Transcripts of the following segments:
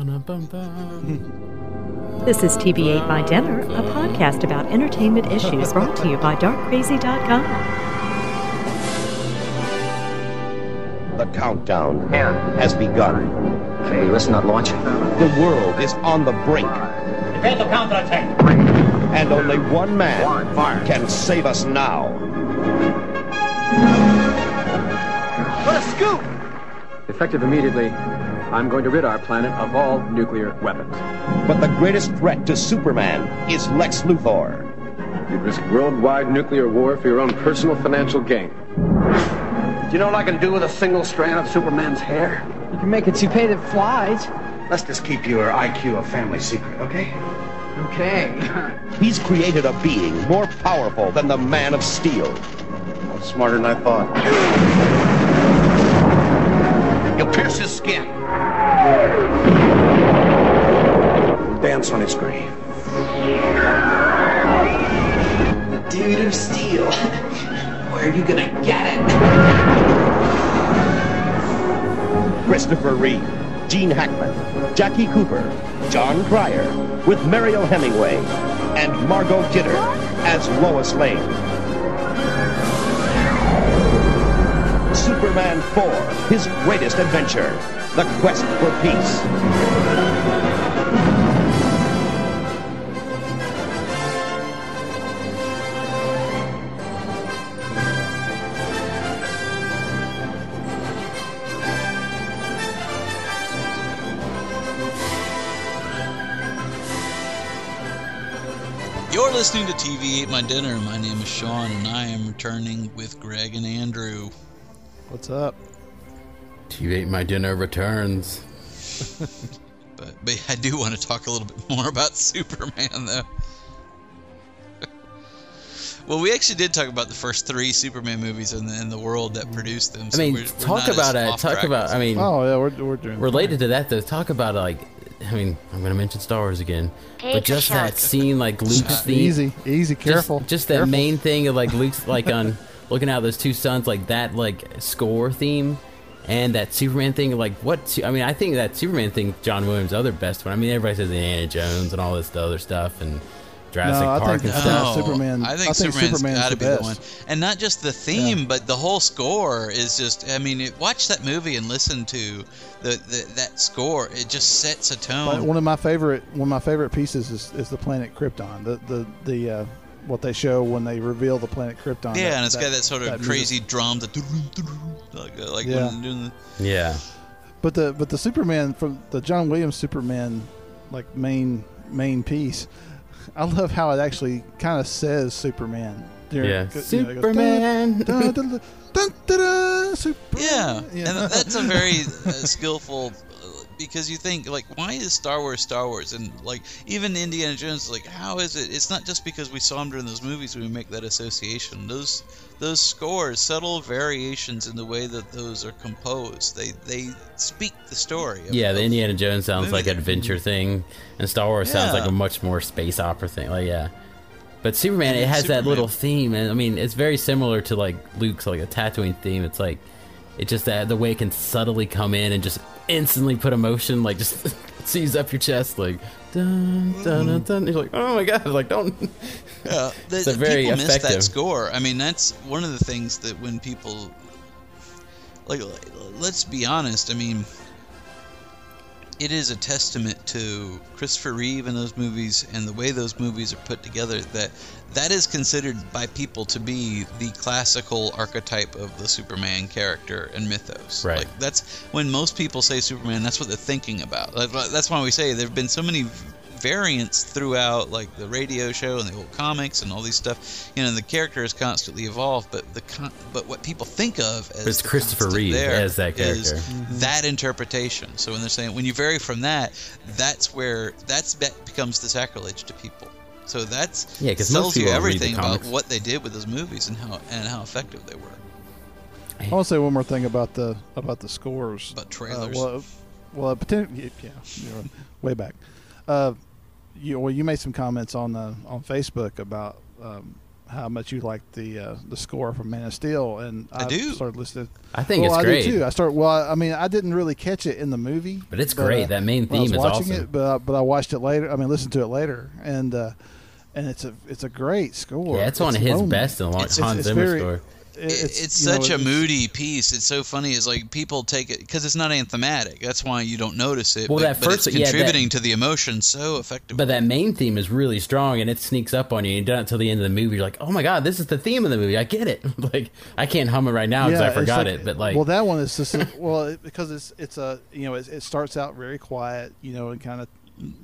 Ba-da-bum-bum. This is TV Ate My Dinner, a podcast about entertainment issues brought to you by darkcrazy.com. The countdown has begun. Okay, let's not launch. The world is on the brink. Prepare to counterattack. And only one man can save us now. What a scoop! Effective immediately, I'm going to rid our planet of all nuclear weapons. But the greatest threat to Superman is Lex Luthor. You'd risk worldwide nuclear war for your own personal financial gain. Do you know what I can do with a single strand of Superman's hair? You can make a toupee that flies. Let's just keep your IQ a family secret, okay? Okay. He's created a being more powerful than the Man of Steel. Smarter than I thought. You'll pierce his skin. Dance on his grave. The dude of steel. Where are you gonna get it? Christopher Reeve, Gene Hackman, Jackie Cooper, Jon Cryer, with Mariel Hemingway, and Margot Kidder as Lois Lane. Superman 4, his greatest adventure, the quest for peace. You're listening to TV Ate My Dinner. My name is Sean, and I am returning with Greg and Andrew. What's up? TV Ate My Dinner returns. But, but I do want to talk a little bit more about Superman, though. well, we actually did talk about the first three Superman movies in the, in the world that produced them. I mean, we're- we're talk about it. Talk about. as- I mean, Oh yeah, we're we're doing related to that though. Talk about like. I mean, I'm gonna mention Star Wars again, but just that scene, like Luke's theme, easy, easy, just- careful. Just, that careful. main thing of like Luke's like on looking out those two suns, like that like score theme, and that Superman thing. Like what? I mean, I think that Superman thing, John Williams' other best one. I mean, everybody says Indiana Jones and all this other stuff and Jurassic No, I Park think and stuff. not. Superman- I think, I think Superman's, Superman's got to the be the one, and not just the theme, but the whole score is just. I mean, it, watch that movie and listen to the, the that score. It just sets a But tone. one of my favorite one of my favorite pieces is, is the planet Krypton. The the the uh, what they show when they reveal the planet Krypton. yeah, that- and it's got that sort of music. crazy drum, the like, uh, like Yeah. when doing the, Yeah, But the but the Superman from the John Williams Superman like main main piece. I love how it actually kind of says Superman. during- yeah. you know, it goes, Superman. dun, dun, dun, Superman. Yeah, Yeah. and that's a very uh, skillful because you think like, why is Star Wars Star Wars? And like even Indiana Jones, like how is it? It's not just because we saw him during those movies we make that association. Those those scores, subtle variations in the way that those are composed, they they speak the story. Of, Yeah, the Indiana Jones sounds like an adventure thing, and Star Wars sounds like a much more space opera thing. Like, yeah. But Superman, it has that little theme, and I mean, it's very similar to like Luke's like a Tatooine theme. It's like, it's just that the way it can subtly come in and just instantly put emotion, like just seize up your chest, like dun dun dun. dun. You're like, oh my god, like don't. Yeah, the, It's a very people miss that effective- score. I mean, that's one of the things that when people like, let's be honest. I mean, it is a testament to Christopher Reeve and those movies and the way those movies are put together that that is considered by people to be the classical archetype of the Superman character and mythos. Right. Like that's when most people say Superman, that's what they're thinking about. That's why we say there've been so many variants throughout like the radio show and the old comics and all these stuff you know the character has constantly evolved but the con- but what people think of as It's Christopher constant Reeve there as that character. that interpretation so when they're saying when you vary from that that's where that's that becomes the sacrilege to people so that's Yeah, 'cause most tells you people don't read the everything about what they did with those movies and how and how effective they were I want to say one more thing about the about the scores. About trailers. Uh, well, well, potentially, yeah, way back. Uh, you well, you made some comments on uh, on Facebook about um, how much you like the uh, the score from Man of Steel, and I do. started listening. I think well, it's I great. do too. I start. Well, I mean, I didn't really catch it in the movie, But it's great. That main when I was theme is watching awesome. It, but uh, but I watched it later. I mean, listened to it later, and uh, and it's a it's a great score. Yeah, it's one of his lonely. best in a long It's- Hans it's Zimmer very- score. It- It's, it's, you know, such a it's- moody piece. It's so funny. It's like people take it because it's not anthematic. That's why you don't notice it. Well, but, that but first- it's yeah, that- contributing to the emotion so effectively. But that main theme is really strong, and it sneaks up on you. You don't until the end of the movie. You're like, "Oh my god, this is the theme of the movie. I get it." like, I can't hum it right now because I forgot like- it. But like, well, that one is just well it, because it's it's a you know it, it starts out very quiet, you know, and kind of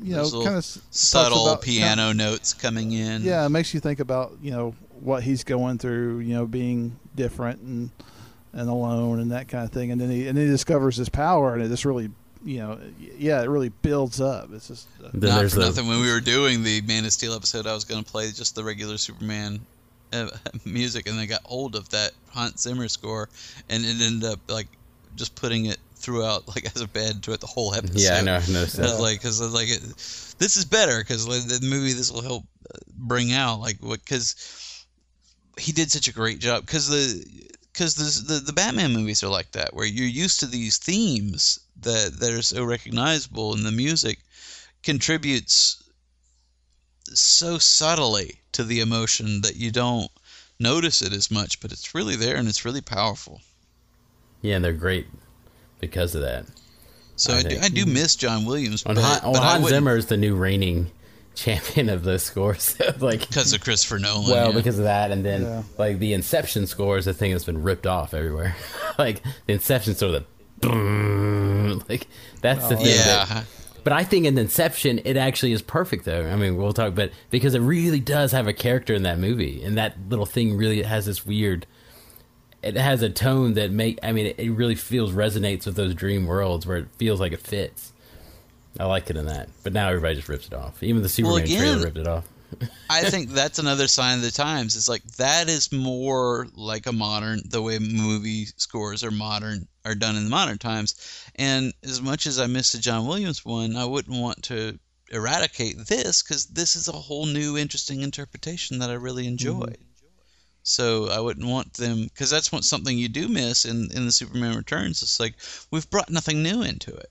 you know kind of subtle piano notes coming in. Yeah, it makes you think about you know what he's going through, you know, being different and and alone and that kind of thing, and then he and then he discovers his power, and it just really, you know, yeah, it really builds up. It's just uh, Not for the nothing. When we were doing the Man of Steel episode, I was going to play just the regular Superman uh, music, and I got hold of that Hans Zimmer score, and it ended up like just putting it throughout, like as a bed throughout the whole episode. yeah, I know, I noticed I was that. like, because like it, this is better because like, the movie this will help uh, bring out like what because he did such a great job because the because the, the Batman movies are like that where you're used to these themes that that are so recognizable and the music contributes so subtly to the emotion that you don't notice it as much but it's really there and it's really powerful Yeah, and they're great because of that. so I I, do, I do miss John Williams On but, Han, but Hans Zimmer is the new reigning champion of those scores. like, because of Christopher Nolan well, yeah. because of that, and then Yeah. like the Inception score is a thing that's been ripped off everywhere. like the Inception sort of the like that's the Oh, thing. that- yeah But I think in Inception, it actually is perfect, though. I mean, we'll talk, but because it really does have a character in that movie, and that little thing really has this weird. It has a tone that make. I mean, it, it really feels resonates with those dream worlds where it feels like it fits. I like it in that, but now everybody just rips it off. Even the Superman again- trailer ripped it off. I think that's another sign of the times. It's like that is more like a modern the way movie scores are modern are done in the modern times. And as much as I miss the John Williams one, I wouldn't want to eradicate this because this is a whole new interesting interpretation that I really enjoy. Mm-hmm. So I wouldn't want them because that's what something you do miss in in the Superman Returns. It's like we've brought nothing new into it.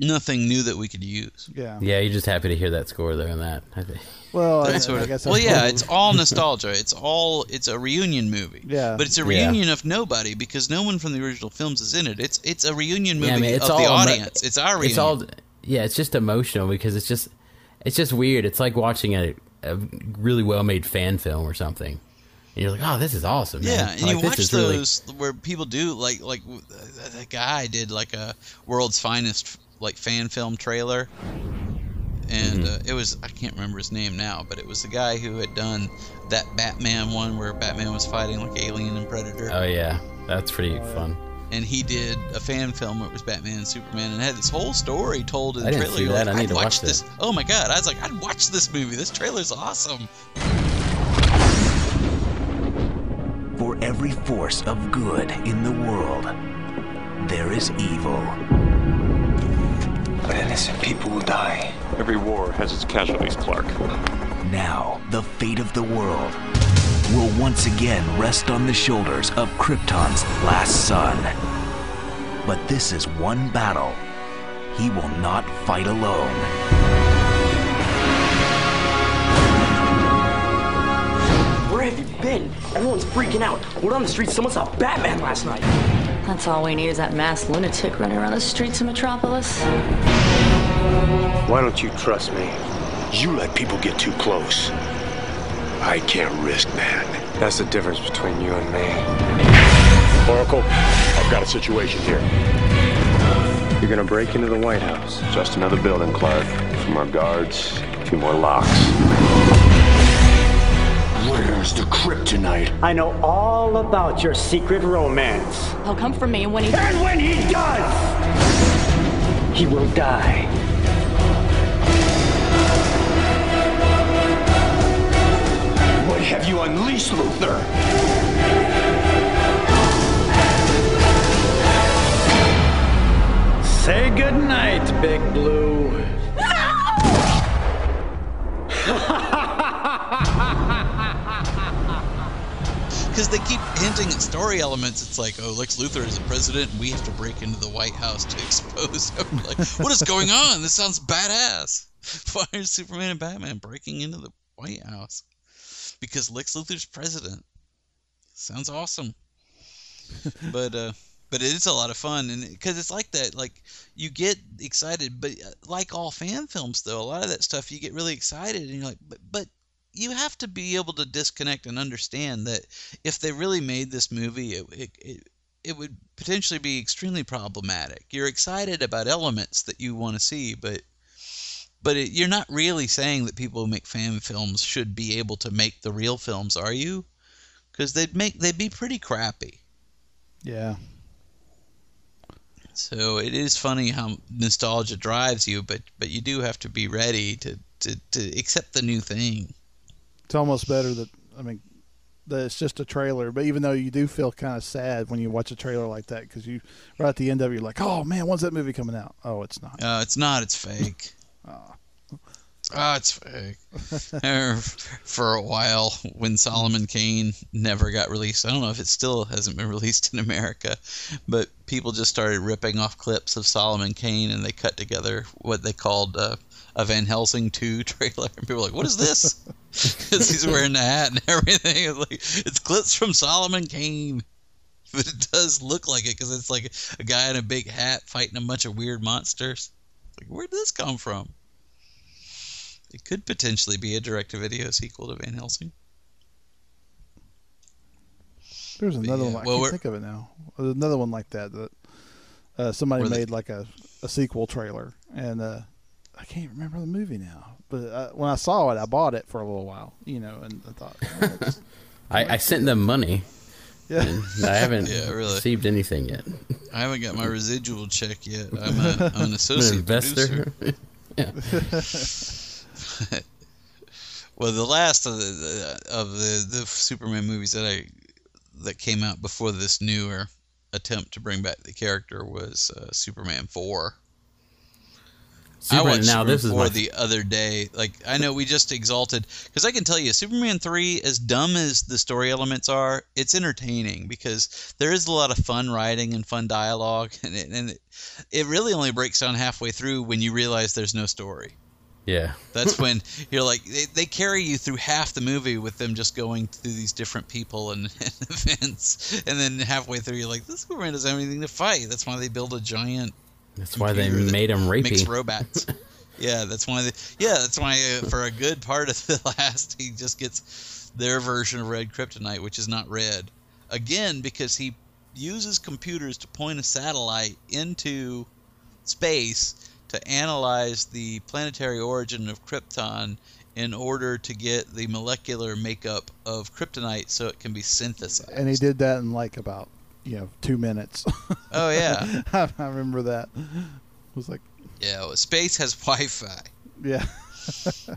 Nothing new that we could use. yeah. Yeah, you're just happy to hear that score there and that, I think. Well, I, That's sort I of, guess well, yeah, it's all nostalgia. It's all it's a reunion movie. Yeah. but it's a Yeah. reunion of nobody because no one from the original films is in it. It's it's a reunion movie Yeah, I mean, it's of all the emo- audience. It's our reunion. It's all yeah. It's just emotional because it's just it's just weird. It's like watching a, a really well made fan film or something. And you're like, oh, this is awesome. man." yeah, and Like, you watch is really- those where people do like like that guy did like a world's finest like fan film trailer, and Mm-hmm. uh, it was I can't remember his name now, but it was the guy who had done that Batman one where Batman was fighting like Alien and Predator. Oh yeah, that's pretty fun. and he did a fan film where it was Batman and Superman and had this whole story told in the I didn't trailer. see that. like, I need I'd to watch watch this. that. Oh my god! I was like, I'd watch this movie. This trailer's awesome. For every force of good in the world, there is evil. But innocent people will die. Every war has its casualties, Clark. Now, the fate of the world will once again rest on the shoulders of Krypton's last son. But this is one battle he will not fight alone. Where have you been? Everyone's freaking out. Word on the street, someone saw Batman last night. That's all we need is that masked lunatic running around the streets of Metropolis. Why don't you trust me? You let people get too close. I can't risk that. That's the difference between you and me. Oracle, I've got a situation here. You're gonna break into the White House. Just another building, Clark. Some more guards, a few more locks. Where's the kryptonite? I know all about your secret romance. He'll come for me when he. And when he does, he will die. What have you unleashed, Luthor? Say goodnight, Big Blue. because they keep hinting at story elements. It's like, oh, Lex Luthor is the president, and we have to break into the White House to expose him. like, what is going on? This sounds badass. Why are Superman and Batman breaking into the White House? Because Lex Luthor's president. Sounds awesome. but uh, but it is a lot of fun, and because it's like that, like you get excited, but uh, like all fan films, though, a lot of that stuff you get really excited, and you're like, but but you have to be able to disconnect and understand that if they really made this movie, it, it, it, it would potentially be extremely problematic. You're excited about elements that you want to see, but but it, you're not really saying that people who make fan films should be able to make the real films, are you? Because they'd make they'd be pretty crappy. Yeah. So it is funny how nostalgia drives you, but but you do have to be ready to to, to accept the new thing. It's almost better that I mean that it's just a trailer, but even though you do feel kind of sad when you watch a trailer like that because you right at the end of it you're like, oh man, when's that movie coming out? Oh, it's not. Uh, it's not. It's fake. oh. Oh, it's fake. For a while, when Solomon Kane never got released, I don't know if it still hasn't been released in America, but people just started ripping off clips of Solomon Kane and they cut together what they called uh, a Van Helsing 2 trailer. And people are like, what is this? Because he's wearing the hat and everything. It's, like, it's clips from Solomon Kane. But it does look like it because it's like a guy in a big hat fighting a bunch of weird monsters. Like, where did this come from? It could potentially be a direct-to-video sequel to Van Helsing. There's another yeah, one. I well, can't think of it now. There's another one like that that uh, somebody Where they- made like a, a sequel trailer, and uh, I can't remember the movie now. But uh, when I saw it, I bought it for a little while, you know, and I thought, oh, that's- I, I sent them money. Yeah. I haven't Yeah, really. received anything yet. I haven't got my residual check yet. I'm, a, I'm an associate investor. producer. well, the last of the of the, the Superman movies that I that came out before this newer attempt to bring back the character was uh, Superman four. I Superman- watched now Superman this is 4 my- the other day. Like I know we just exalted because I can tell you, Superman three, as dumb as the story elements are, it's entertaining because there is a lot of fun writing and fun dialogue, and it, and it, it really only breaks down halfway through when you realize there's no story. Yeah. That's when you're like they, they carry you through half the movie with them just going through these different people and, and events, and then halfway through you're like, this Superman doesn't have anything to fight. That's why they build a giant. That's why they made him rapey. Makes robots. yeah, that's why. They, yeah, that's why uh, for a good part of the last, he just gets their version of red kryptonite, which is not red. Again, because he uses computers to point a satellite into space to analyze the planetary origin of Krypton in order to get the molecular makeup of kryptonite so it can be synthesized. and he did that in like about you know two minutes. Oh, yeah. I, I remember that. It was like, Yeah, well, space has Wi-Fi. yeah,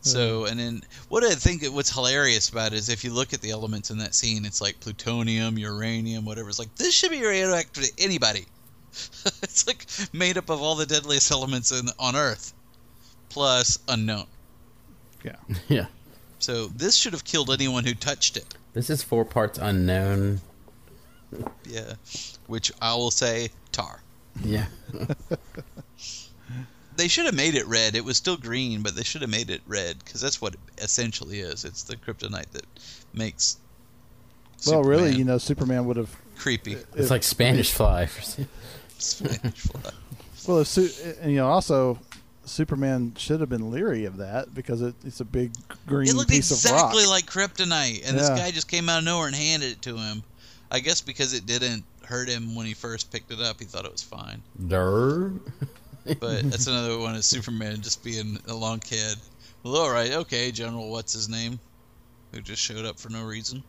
So, and then what I think what's hilarious about it is if you look at the elements in that scene, it's like plutonium, uranium, whatever. It's like this should be radioactive to anybody. it's like made up of all the deadliest elements in, on Earth, plus unknown. yeah. Yeah. So this should have killed anyone who touched it. This is four parts unknown. Yeah, which I will say tar. Yeah. They should have made it red. It was still green, but they should have made it red because that's what it essentially is. It's the kryptonite that makes. Well, really, you know, Superman would have creepy. It's like Spanish fly. Spanish fly. Well, if Su- and you know, also Superman should have been leery of that because it, it's a big green It looked piece exactly of rock. like kryptonite, and this guy just came out of nowhere and handed it to him. I guess because it didn't hurt him when he first picked it up, he thought it was fine. Durr. But that's another one of Superman just being a long kid. Well, all right, okay, General, what's his name? Who just showed up for no reason.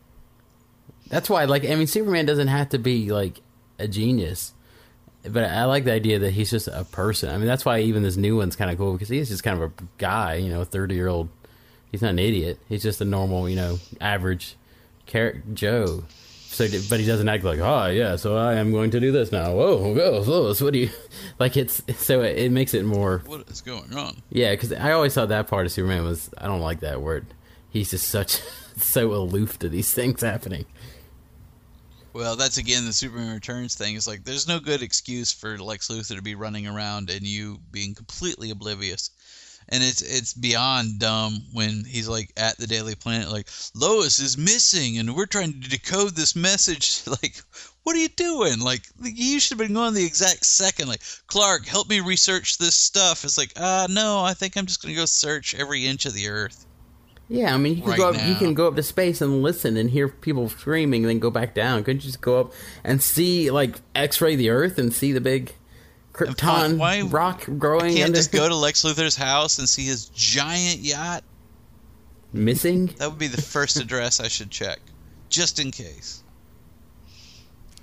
That's why, like, I mean, Superman doesn't have to be like a genius, but I like the idea that he's just a person. I mean, that's why even this new one's kind of cool because he's just kind of a guy, you know, a thirty year old. He's not an idiot. He's just a normal, you know, average Joe. So, but he doesn't act like, oh yeah, so I am going to do this now. Whoa, whoa, Lois, what do you like? It's so it, it makes it more What is going on? yeah, because I always thought that part of Superman was I don't like that word. he's just such so aloof to these things happening. Well, that's again the Superman Returns thing. It's like there's no good excuse for Lex Luthor to be running around and you being completely oblivious. And it's it's beyond dumb when he's like at the Daily Planet, like Lois is missing, and we're trying to decode this message. Like, what are you doing? Like, you should have been going the exact second. Like, Clark, help me research this stuff. It's like, uh, no, I think I'm just gonna go search every inch of the Earth. Yeah, I mean, you can Right go up, you can go up to space and listen and hear people screaming, and then go back down. Couldn't you just go up and see like X-ray the Earth and see the big Krypton why- rock growing I can't under just go to Lex Luthor's house and see his giant yacht. missing? That would be the first address I should check, just in case.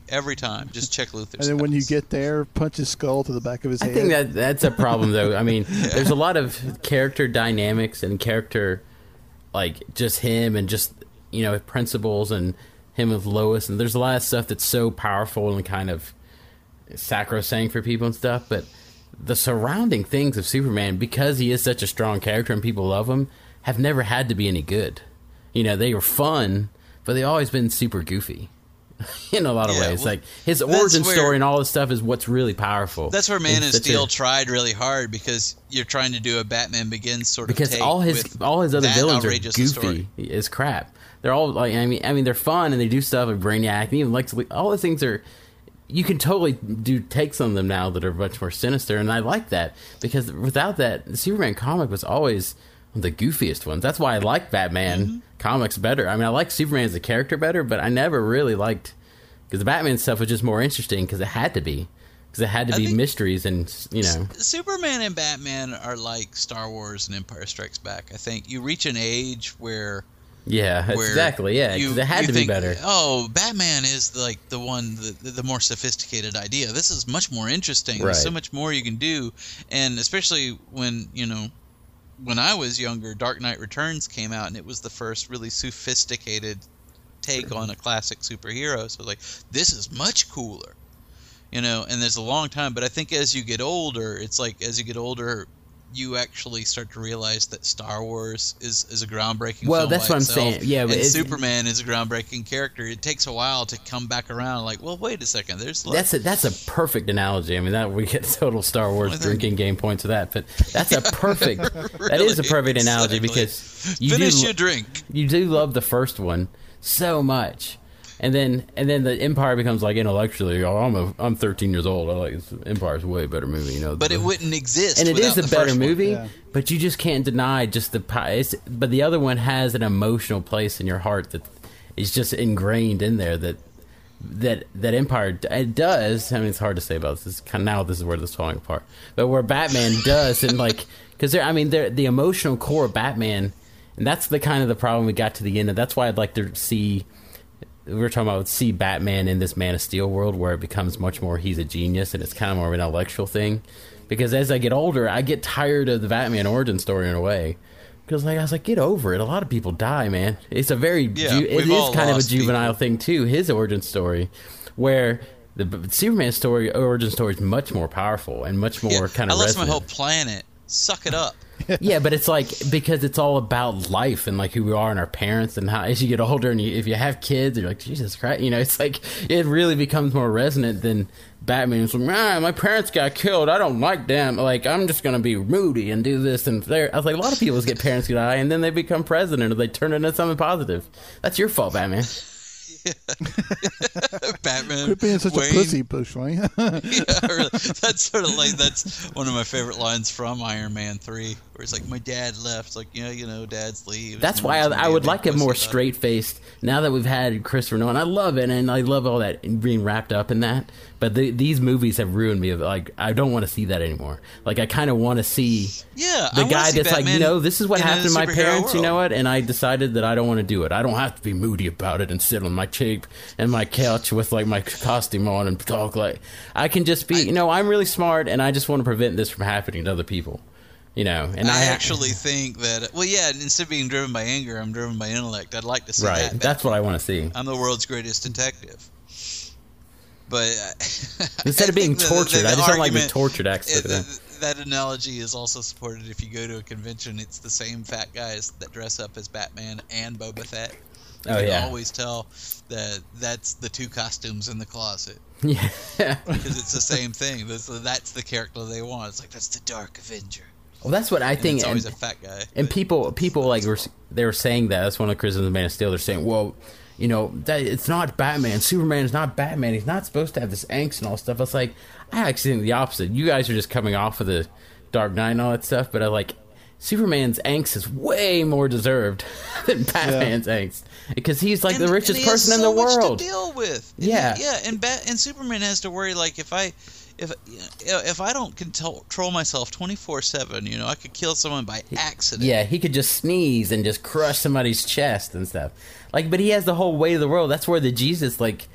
Every time, just check Luthor's. And then when you get there, punch his skull to the back of his I head. think that that's a problem though. I mean, there's a lot of character dynamics and character like just him and just you know principles and him with Lois and there's a lot of stuff that's so powerful and kind of sacrosanct for people and stuff, but the surrounding things of Superman because he is such a strong character and people love him have never had to be any good. You know, they were fun, but they've always been super goofy. In a lot of Yeah, ways, well, like his origin where- story and all this stuff is what's really powerful. That's where Man It's of such a- Steel tried really hard because you're trying to do a Batman Begins sort of because all his all his other villains are story. goofy as crap. They're all like I mean I mean they're fun and they do stuff like Brainiac and even Lex. All those things are you can totally do takes on them now that are much more sinister and I like that because without that the Superman comic was always one of the goofiest ones. That's why I like Batman Mm-hmm. comics better. I mean I like Superman as a character better, but I never really liked because the Batman stuff was just more interesting because it had to be because it had to I be mysteries and you know Superman and Batman are like Star Wars and Empire Strikes Back. I think you reach an age where yeah exactly yeah you- it had to be better. Oh, Batman is like the one, the, the more sophisticated idea. This is much more interesting. Right. There's so much more you can do, and especially when you know, when I was younger, Dark Knight Returns came out, and it was the first really sophisticated take on a classic superhero. So like, this is much cooler, you know. And there's a long time, but I think as you get older, it's like as you get older. You actually start to realize that Star Wars is, is a groundbreaking. Well, film that's what I'm saying. Yeah, but Superman is a groundbreaking character. It takes a while to come back around. Like, well, wait a second. There's like, That's a that's a perfect analogy. I mean, that we get total Star Wars drinking game points of that, but that's a perfect. that is a perfect analogy exactly. because you Finish do your drink. you do love the first one so much, and then and then the Empire becomes like intellectually. Oh, I'm a I'm 13 years old. I like Empire's a way better movie, you know. but it wouldn't exist. and it is a better first one. movie, but you just can't deny just the. pi- It's, but the other one has an emotional place in your heart that is just ingrained in there. That that that Empire it does. I mean, it's hard to say about this. It's kind of, now this is where this is falling apart. But where Batman does, and like because I mean, they're, the emotional core of Batman, and that's the kind of the problem we got to the end of. That's why I'd like to see. We were talking about see Batman in this Man of Steel world where it becomes much more he's a genius and it's kind of more of an intellectual thing. Because as I get older, I get tired of the Batman origin story in a way. Because like I was like, get over it. A lot of people die, man. It's a very Yeah, ju- it is kind of a juvenile thing too. His origin story, where the Superman story origin story is much more powerful and much more Yeah, kind I of lost my whole planet. Suck it up. yeah, but it's like because it's all about life and like who we are and our parents and how as you get older and you, if you have kids, you're like Jesus Christ, you know, it's like it really becomes more resonant than Batman. It's like, man, my parents got killed. I don't like them. Like I'm just gonna be moody and do this and there. I was like, a lot of people get parents who die and then they become president or they turn into something positive. That's your fault, Batman. Batman. Quit being such Wayne. a pussy, Bruce Wayne. yeah, really. That's sort of like that's one of my favorite lines from Iron Man Three, where it's like, "My dad left." It's like, yeah, you know, dads leave. That's why I, I would like a big more pussy about it. straight faced. Now that we've had Christopher Nolan, I love it, and I love all that being wrapped up in that. But the, these movies have ruined me. Of like, I don't want to see that anymore. Like, I kind of want to see Yeah, the guy that's like, you know, this is what happened to my parents. You know what? And I decided that I don't want to do it. I don't have to be moody about it and sit on my cheap and my couch with like my costume on and talk like. I can just be, you know, I'm really smart, and I just want to prevent this from happening to other people. You know, and I I, actually think that. Well, yeah. Instead of being driven by anger, I'm driven by intellect. I'd like to see right. that. That's what I want to see. I'm the world's greatest detective. But uh, Instead of being think the- the- tortured, the I just don't like being tortured. Actually, uh, that analogy is also supported if you go to a convention. It's the same fat guys that dress up as Batman and Boba Fett. You Oh, can yeah. always tell that that's the two costumes in the closet. Yeah. because it's the same thing. That's, that's the character they want. It's like that's the Dark Avenger. Well, that's what I And think. It's always and- a fat guy. And people, people like were they were saying that that's one of the criticisms of Man of Steel. They're saying, well, you know, that it's not Batman. Superman is not Batman. He's not supposed to have this angst and all stuff. I was like, I actually think the opposite. You guys are just coming off of the Dark Knight and all that stuff, but I like Superman's angst is way more deserved than Batman's angst because he's like the richest and he has person in the much world. to deal with. And Yeah. he- yeah, and Bat and Superman has to worry like if I. If if I don't control control myself twenty four seven, you know, I could kill someone by accident. Yeah, he could just sneeze and just crush somebody's chest and stuff. Like, but he has the whole weight of the world. That's where the Jesus like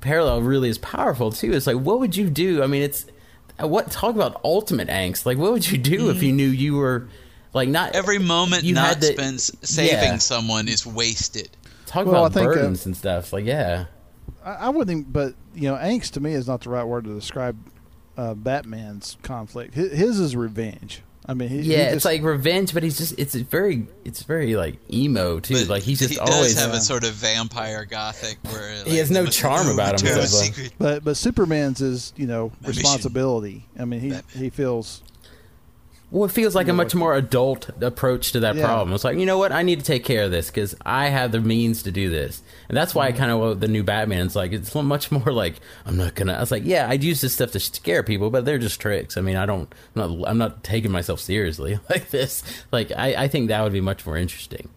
parallel really is powerful too. It's like, what would you do? I mean, it's what talk about ultimate angst. Like, what would you do if you knew you were like not Every moment you not had to- spent s- saving yeah. someone is wasted. talk Well, about I think, uh, burdens and stuff. Like, yeah, I, I wouldn't, but you know, angst to me is not the right word to describe uh, Batman's conflict. His, his is revenge. I mean, he, he yeah, just- it's like revenge, but he's just it's very it's very like emo too. But like he's just he does always have a sort of vampire gothic where like, He has no charm the about him, Victoria's he does, like- Secret- But but Superman's is you know mission. responsibility. I mean, he he feels Well, it feels like a know, much more adult approach to that Yeah. problem. It's like, you know what? I need to take care of this because I have the means to do this. And that's why I Mm-hmm. kind of, the new Batman's like, it's much more like, I'm not going to, I was like, yeah, I'd use this stuff to scare people, but they're just tricks. I mean, I don't, I'm not, I'm not taking myself seriously like this. Like, I, I think that would be much more interesting.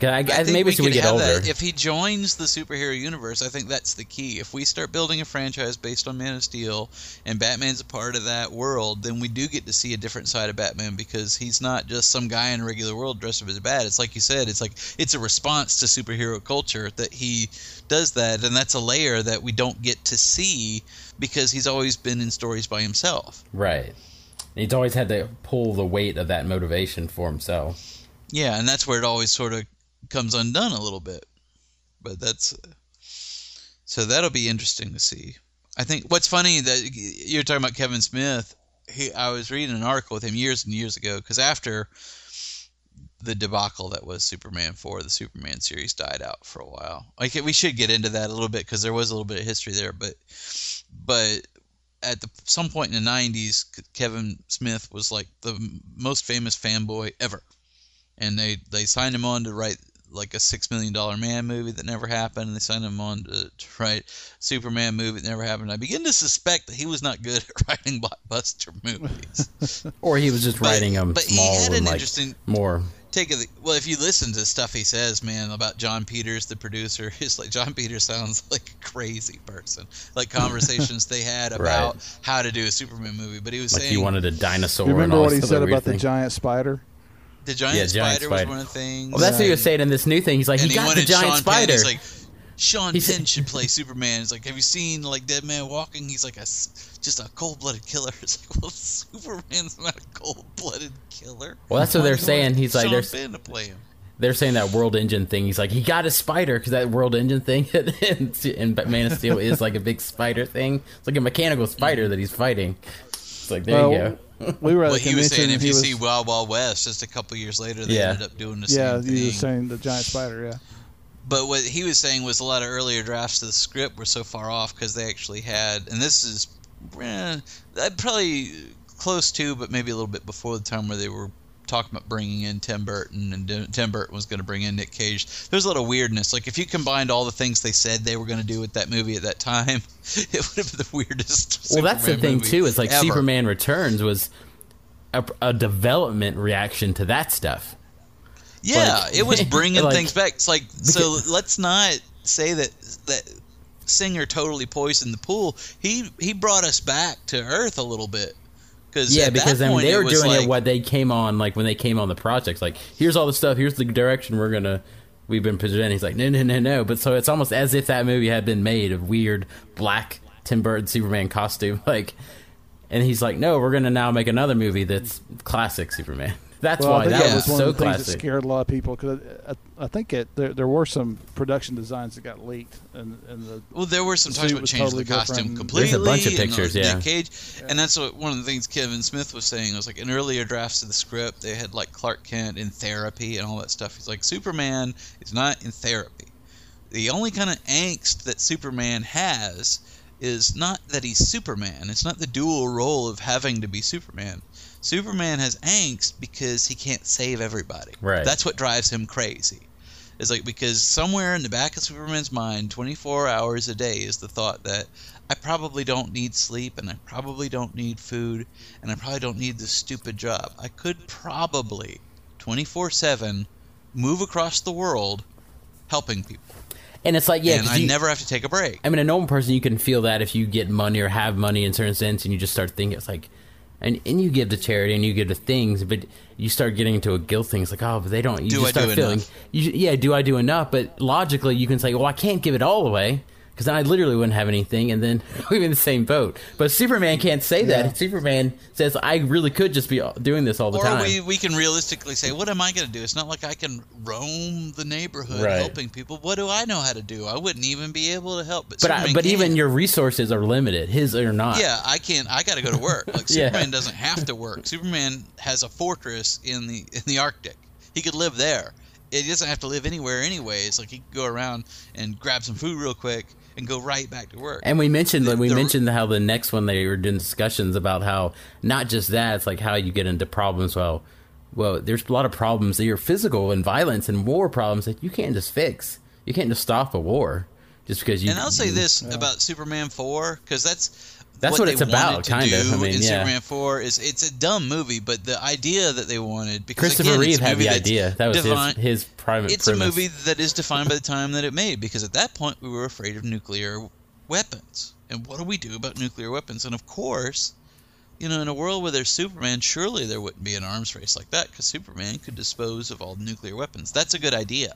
Because I, I maybe we as we could get older. that. If he joins the superhero universe, I think that's the key. If we start building a franchise based on Man of Steel and Batman's a part of that world, then we do get to see a different side of Batman because he's not just some guy in a regular world dressed up as a bat. It's like you said, it's like it's a response to superhero culture that he does that, and that's a layer that we don't get to see because he's always been in stories by himself. right. He's always had to pull the weight of that motivation for himself. Yeah, and that's where it always sort of comes undone a little bit. But that's so that'll be interesting to see. I think what's funny that you're talking about Kevin Smith. He, I was reading an article with him years and years ago because after the debacle that was Superman 4, the Superman series died out for a while. Like we should get into that a little bit because there was a little bit of history there, but but at the, some point in the 90s, Kevin Smith was like the most famous fanboy ever and they they signed him on to write like a six million dollar man movie that never happened. And they signed him on to, to write Superman movie that never happened. I begin to suspect that he was not good at writing blockbuster movies. Or he was just But- writing them but he had an like interesting- more. Take it well if you listen to stuff he says, man, about Jon Peters, the producer. It's like Jon Peters sounds like a crazy person. Like conversations they had about how to do a Superman movie. But he was Like saying he wanted a dinosaur. You and remember all what he said weird about the giant spider? The giant, Yeah, giant spider, was one of the things. Well, that's what he was saying in this new thing. He's like, and he got the giant Sean Penn. spider. He's like, Sean He said- Penn should play Superman. He's like, have you seen like Dead Man Walking? He's like a just a cold-blooded killer. It's like, well, Superman's not a cold-blooded killer. Well, that's what they're saying. want He's like, Sean there's- Penn to play him. They're saying that world engine thing. He's like, he got a spider because that world engine thing in, in Man of Steel is like a big spider thing. It's like a mechanical spider mm-hmm. that he's fighting. It's like, there you go. We were at Well, a he was saying if you was, see Wild Wild West, just a couple years later, they Yeah. ended up doing the yeah, same he thing. was saying the giant spider. Yeah, But what he was saying was a lot of earlier drafts of the script were so far off because they actually had, and this is eh, uh, probably close to, but maybe a little bit before the time where they were talking about bringing in Tim Burton, and Tim- Tim Burton was going to bring in Nick Cage. There's a lot of weirdness. Like if you combined all the things they said they were going to do with that movie at that time, it would have been the weirdest. Well, that's the Superman thing too. Is like ever. Superman Returns was a, a development reaction to that stuff. Yeah, Like- it was bringing like- things back. It's like so. Let's not say that that Singer totally poisoned the pool. He he brought us back to Earth a little bit. Cause Yeah, because point, they were doing like, it what they came on like when they came on the projects. Like here's all the stuff. Here's the direction we're gonna we've been presenting. He's like no no no no. But so it's almost as if that movie had been made of weird black Tim Burton Superman costume. Like, and he's like no, we're gonna now make another movie that's classic Superman. That's well, why I think that that was was one so of the things that scared a lot of people because uh, I, I think it there, there were some production designs that got leaked and, and the Well, there were some the talks suit about was changing totally the costume different. completely. There's a bunch of and uh, pictures, Nick yeah. And that's what one of the things Kevin Smith was saying was like in earlier drafts of the script, they had like Clark Kent in therapy and all that stuff. He's like Superman is not in therapy. The only kind of angst that Superman has is not that he's Superman. It's not the dual role of having to be Superman. Superman has angst because he can't save everybody. Right. That's what drives him crazy. It's like because somewhere in the back of Superman's mind, 24 hours a day is the thought that I probably don't need sleep and I probably don't need food and I probably don't need this stupid job. I could probably 24/7 move across the world helping people. And it's like, yeah, and I you- never have to take a break. I mean, a normal person, you can feel that if you get money or have money in a certain sense, and you just start thinking, it's like, and, and you give to charity and you give to things, but you start getting into a guilt thing. It's like, oh, but they don't. You Do just I start do feeling? You, yeah, do I do enough? But logically, you can say, well, I can't give it all away because I literally wouldn't have anything, and then we're in the same boat. But Superman can't say Yeah. that. Superman says, I really could just be doing this all the Or time. we, we can realistically say, what am I going to do? It's not like I can roam the neighborhood Right. helping people. What do I know how to do? I wouldn't even be able to help. But, but I, but even your resources are limited, his or not. Yeah, I can't. I got to go to work. Like Yeah. Superman doesn't have to work. Superman has a fortress in the in the Arctic. He could live there. He doesn't have to live anywhere, anyways. Like he could go around and grab some food real quick and go right back to work. And we mentioned The- we the- mentioned how the next one they were doing discussions about how not just that it's like how you get into problems. Well, well, there's a lot of problems that are physical and violence and war problems that you can't just fix. You can't just stop a war just because you. and I'll say you- this about Superman four because that's That's what they it's about, to kind of. do I mean, in yeah. Superman four is it's a dumb movie, but the idea that they wanted because Christopher again, Reeve had the idea. That was defined- his his private. it's premise. a movie that is defined by the time that it made because at that point we were afraid of nuclear weapons and what do we do about nuclear weapons and of course you know in a world where there's superman surely there wouldn't be an arms race like that because superman could dispose of all nuclear weapons that's a good idea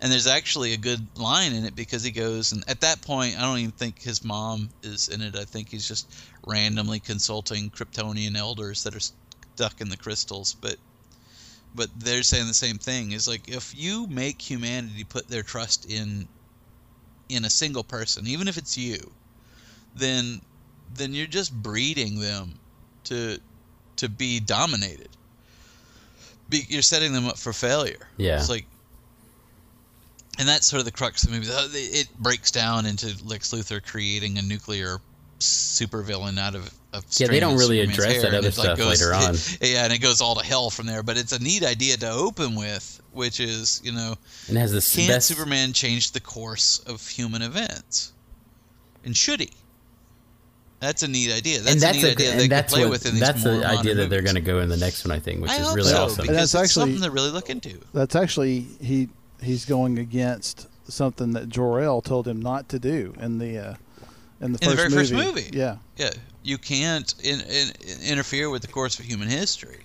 and there's actually a good line in it because he goes and at that point i don't even think his mom is in it. I think he's just randomly consulting kryptonian elders that are stuck in the crystals. But but they're saying the same thing. Is like if you make humanity put their trust in in a single person even if it's you then then you're just breeding them to to be dominated. Be, you're setting them up for failure. Yeah. it's like and that's sort of the crux of the movie it breaks down into lex luthor creating a nuclear supervillain out of, of Yeah, they don't really Superman's address hair, that and other it, like, goes- later on. yeah, and it goes all to hell from there. But it's a neat idea to open with, which is, you know, And has this can best- Superman change the course of human events? And should he? That's a neat idea. That's, and that's a neat idea they that's could play what, with in these that's the idea modern that they're going to go in the next one, I think, which I is hope really so, awesome. because that's it's actually- something to really look into. That's actually he he's going against something that Jor-El told him not to do in the uh, in the in first the very movie. first movie. Yeah, yeah. You can't in, in, interfere with the course of human history.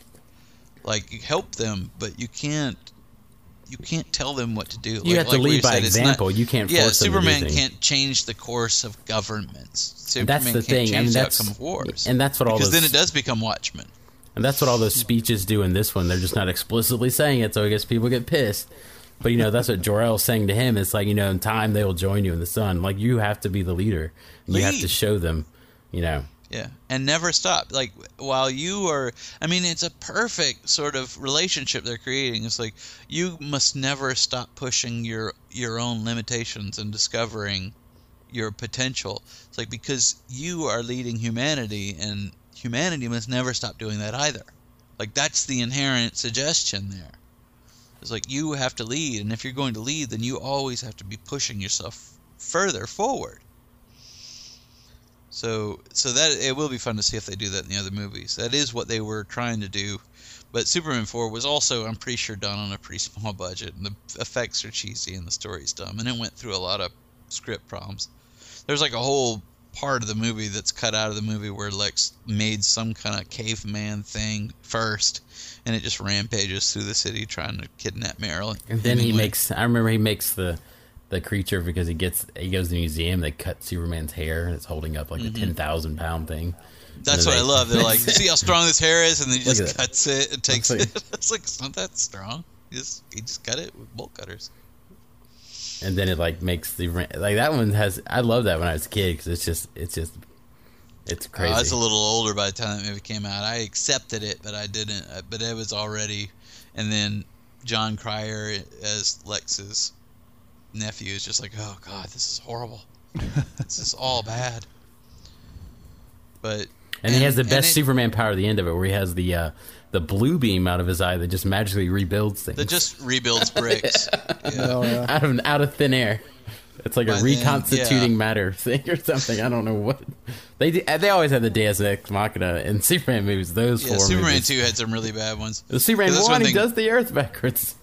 Like you help them, but you can't. You can't tell them what to do. You Like- have to like lead by said, it's not- example. You can't Yeah, force them to do Superman can't change the course of governments. And Superman that's the can't thing. Change I mean, the outcome of wars. and that's what all because those, then it does become Watchmen. And that's what all those speeches do in this one. They're just not explicitly saying it, so I guess people get pissed. But you know, that's what Jor-El's saying to him. It's like you know, in time they will join you in the sun. Like you have to be the leader. You have to show them. You know, Yeah, and never stop. Like while you are, I mean, it's a perfect sort of relationship they're creating. It's like you must never stop pushing your your own limitations and discovering your potential. It's like because you are leading humanity, and humanity must never stop doing that either. Like that's the inherent suggestion there. It's like you have to lead, and if you're going to lead, then you always have to be pushing yourself further forward. So, so that it will be fun to see if they do that in the other movies. That is what they were trying to do. But Superman 4 was also, I'm pretty sure, done on a pretty small budget, and the effects are cheesy and the story's dumb, and it went through a lot of script problems. There's like a whole part of the movie that's cut out of the movie where Lex made some kind of caveman thing first, and it just rampages through the city trying to kidnap Marilyn. and then he makes. I remember he makes the the creature because he gets he goes to the museum. They cut Superman's hair and it's holding up like Mhm. a ten thousand pound thing. That's what I love. They're like, see how strong this hair is, and then he just cuts it and takes like- it. It's like it's not that strong. He just he just cut it with bolt cutters. And then it like makes the like that one has. I love that when I was a kid because it's just it's just it's crazy. I was a little older by the time that movie came out. I accepted it, but I didn't. uh, But it was already, and then Jon Cryer as Lex's nephew is just like, oh god, this is horrible. this is all bad. But and, he has the best it- Superman power at the end of it, where he has the uh, the blue beam out of his eye that just magically rebuilds things that just rebuilds bricks. Oh, yeah. out of out of thin air. It's like By a then, reconstituting yeah. matter thing or something. I don't know what they do- they always had the Deus Ex Machina in Superman movies. Those Yeah, four Superman movies. two had some really bad ones. The Superman 'Cause that's one, he thing- does the Earth backwards.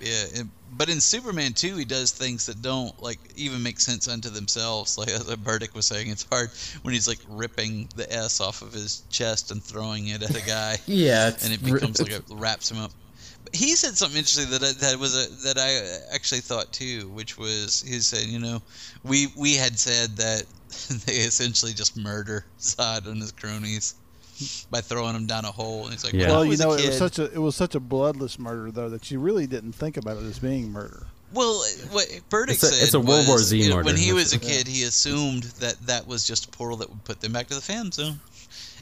Yeah, it, but in Superman 2, he does things that don't like even make sense unto themselves. Like as Burdick was saying, it's hard when he's like ripping the S off of his chest and throwing it at a guy. Yeah, it's and it becomes like it wraps him up. But he said something interesting that I, that was a, that I actually thought too, which was he said, you know, we we had said that they essentially just murder Zod and his cronies by throwing him down a hole. And he's like, when I Well, you know, it was such a it was such a bloodless murder though that you really didn't think about it as being murder. Well, what Burdick It's a- said it's a World War Z murder. When he was a Yeah. kid, he assumed that that was just a portal that would put them back to the Phantom Zone.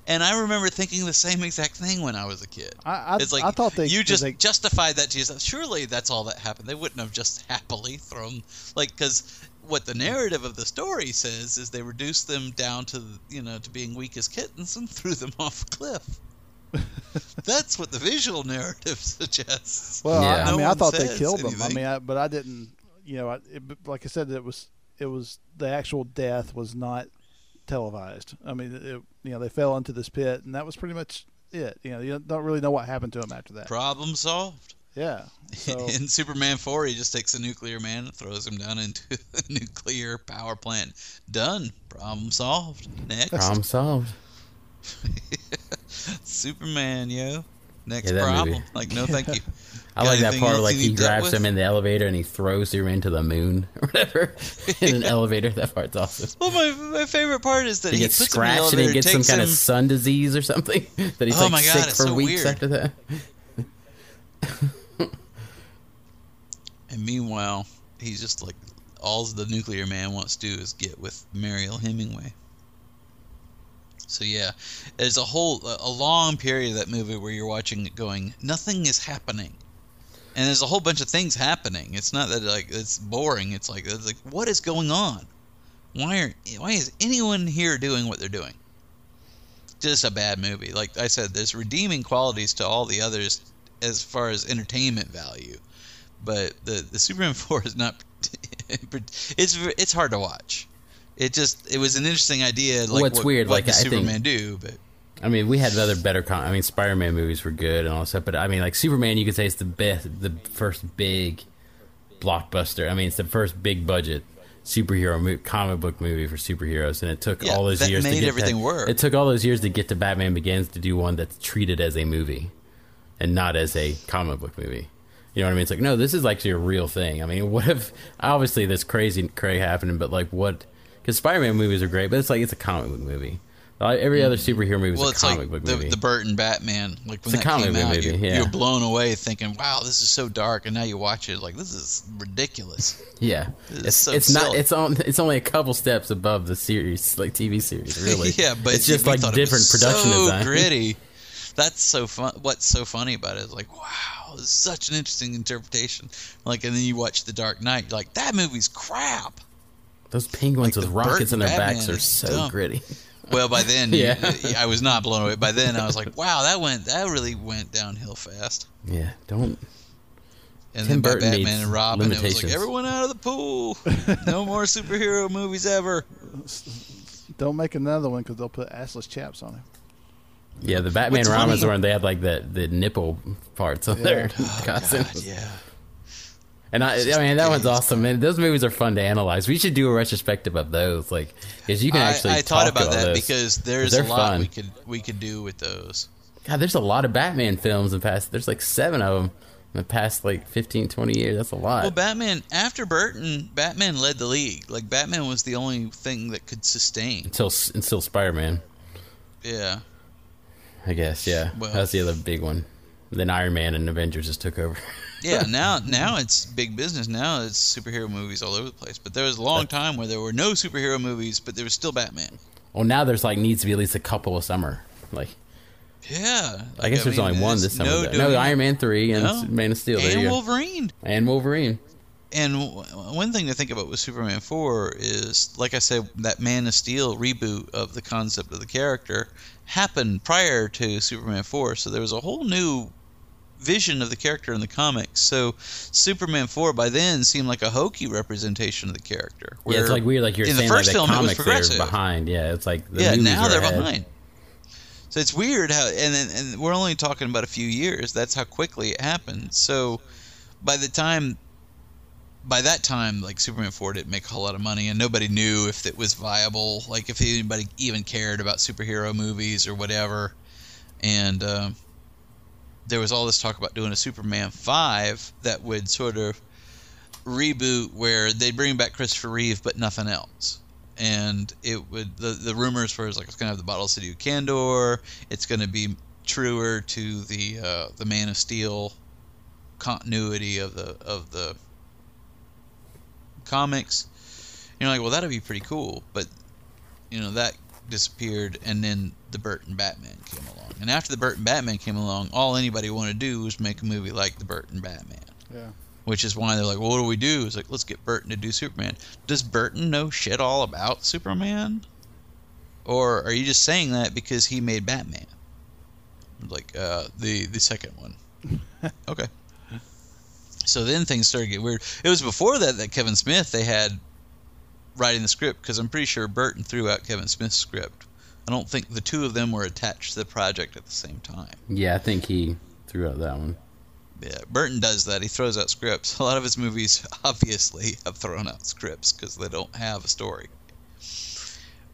And I remember thinking the same exact thing when I was a kid. I I, it's like I thought they you just they, justified that to yourself. Surely that's all that happened. They wouldn't have just happily thrown like because what the mm-hmm. narrative of the story says is they reduced them down to you know to being weak as kittens and threw them off a cliff. that's what the visual narrative suggests. Well, I, I No mean, I thought they says killed them. I mean, I, but I didn't. You know, I, it, like I said, it was it was the actual death was not televised. I mean, it, you know, they fell into this pit, and that was pretty much it. You know, you don't really know what happened to them after that. Problem solved. Yeah. So in Superman 4, he just takes a nuclear man and throws him down into a nuclear power plant. Done. Problem solved. Next. Problem solved. Superman, yo. Next Yeah, problem. movie. Like, no, thank you. I Got like that anything part, like he need grabs him in the elevator and he throws him into the moon or whatever in an elevator. That part's awesome. Well, my, my favorite part is that He he, gets puts him in the scratched and he gets some takes kind him, of sun disease or something that he's Oh like my God, sick it's for so weeks weird. after that. And meanwhile, he's just like, all the nuclear man wants to do is get with Mariel Hemingway. So yeah, there's a whole a long period of that movie where you're watching it going, nothing is happening, and there's a whole bunch of things happening. It's not that like it's boring. It's like it's like what is going on? Why are why is anyone here doing what they're doing? Just a bad movie. Like I said, there's redeeming qualities to all the others as far as entertainment value, but the the Superman four is not. it's it's hard to watch. It just it was an interesting idea. Like What's what, weird, what like, I think- Superman do? But I mean, we had other better. Con- I mean, Spider-Man movies were good and all that stuff, but I mean, like Superman, you could say it's the best, the first big blockbuster. I mean, it's the first big budget superhero mo- comic book movie for superheroes, and it took Yeah, all those years to get everything that, work. It took all those years to get to Batman Begins to do one that's treated as a movie and not as a comic book movie. You know what I mean? It's like, no, this is actually a real thing. I mean, what if obviously this crazy cray happening, but like what? Because Spider-Man movies are great, but it's like it's a comic book movie. Like, every other mm-hmm. superhero movie is well, a it's comic like book the, movie. the Burton Batman. Like when It's a that comic came book out, movie, you, yeah. you're blown away, thinking, "Wow, this is so dark," and now you watch it, like this is ridiculous. Yeah, It's it's so it's not it's on it's only a couple steps above the series like TV series really. yeah, but it's just like different production so design. gritty. That's so fun. What's so funny about it is like, wow, Oh, it's such an interesting interpretation. Like, and then you watch The Dark Knight, you're like that movie's crap. Those penguins with rockets in their Burton backs are so dumb. gritty. Well, by then, Yeah. yeah, I was not blown away. By then, I was like, wow, that went that really went downhill fast. Yeah, don't. And Tim then by Burton Batman and Robin, it was like everyone out of the pool. no more superhero movies ever. don't make another one because they'll put assless chaps on him. Yeah, the Batman What's Robins funny- where they had like the the nipple parts on Yeah. their Oh, costumes. God, yeah. And I, I mean, that one's awesome. Man, those movies are fun to analyze. We should do a retrospective of those, like, because you can actually. I, I thought talk about about that those. because there's a lot fun. we could we could do with those. God, there's a lot of Batman films in past. There's like seven of them in the past like 15, 20 years. That's a lot. Well, Batman after Burton, Batman led the league. Like Batman was the only thing that could sustain. until until Spider Man. Yeah. I guess, yeah. Well- That's the other big one. Then Iron Man and Avengers just took over. Yeah, now now it's big business. Now it's superhero movies all over the place. But there was a long time where there were no superhero movies, but there was still Batman. well, now there's like needs to be at least a couple a summer. Like, Yeah. I like, guess there's mean, only one this summer. No, No, Iron Man three and No. Man of Steel. There and. Wolverine. And Wolverine. And w- one thing to think about with Superman 4 is, like I said, that Man of Steel reboot of the concept of the character happened prior to Superman 4. So there was a whole new vision of the character in the comics. So Superman 4 by then seemed like a hokey representation of the character. yeah, it's like weird. Like you're in saying, the like first the film it was comics progressive. behind. Yeah, it's like the yeah, now they're ahead. behind. So it's weird how, and then- and we're only talking about a few years. That's how quickly it happened. So by the time, by that time, like Superman four didn't make a whole lot of money, and nobody knew if it was viable, like if anybody even cared about superhero movies or whatever. And um, there was all this talk about doing a Superman five that would sort of reboot where they'd bring back Christopher Reeve but nothing else. And it would the the rumors were like it's gonna have the Bottle City of Kandor. It's gonna be truer to the uh, the Man of Steel continuity of the of the comics. You're like, well, that'd be pretty cool, but you know that disappeared, and then the Burton Batman came along. And after the Burton Batman came along, all anybody wanted to do was make a movie like the Burton Batman Yeah. which is why they're like, well, what do we do? It's like, let's get Burton to do Superman. Does Burton know shit all about Superman? Or are you just saying that because he made Batman? Like uh, the the second one. okay. So then things started to get weird. It was before that that Kevin Smith they had writing the script because I'm pretty sure Burton threw out Kevin Smith's script. I don't think the two of them were attached to the project at the same time. Yeah, I think he threw out that one. Yeah, Burton does that. He throws out scripts. A lot of his movies obviously have thrown out scripts because they don't have a story.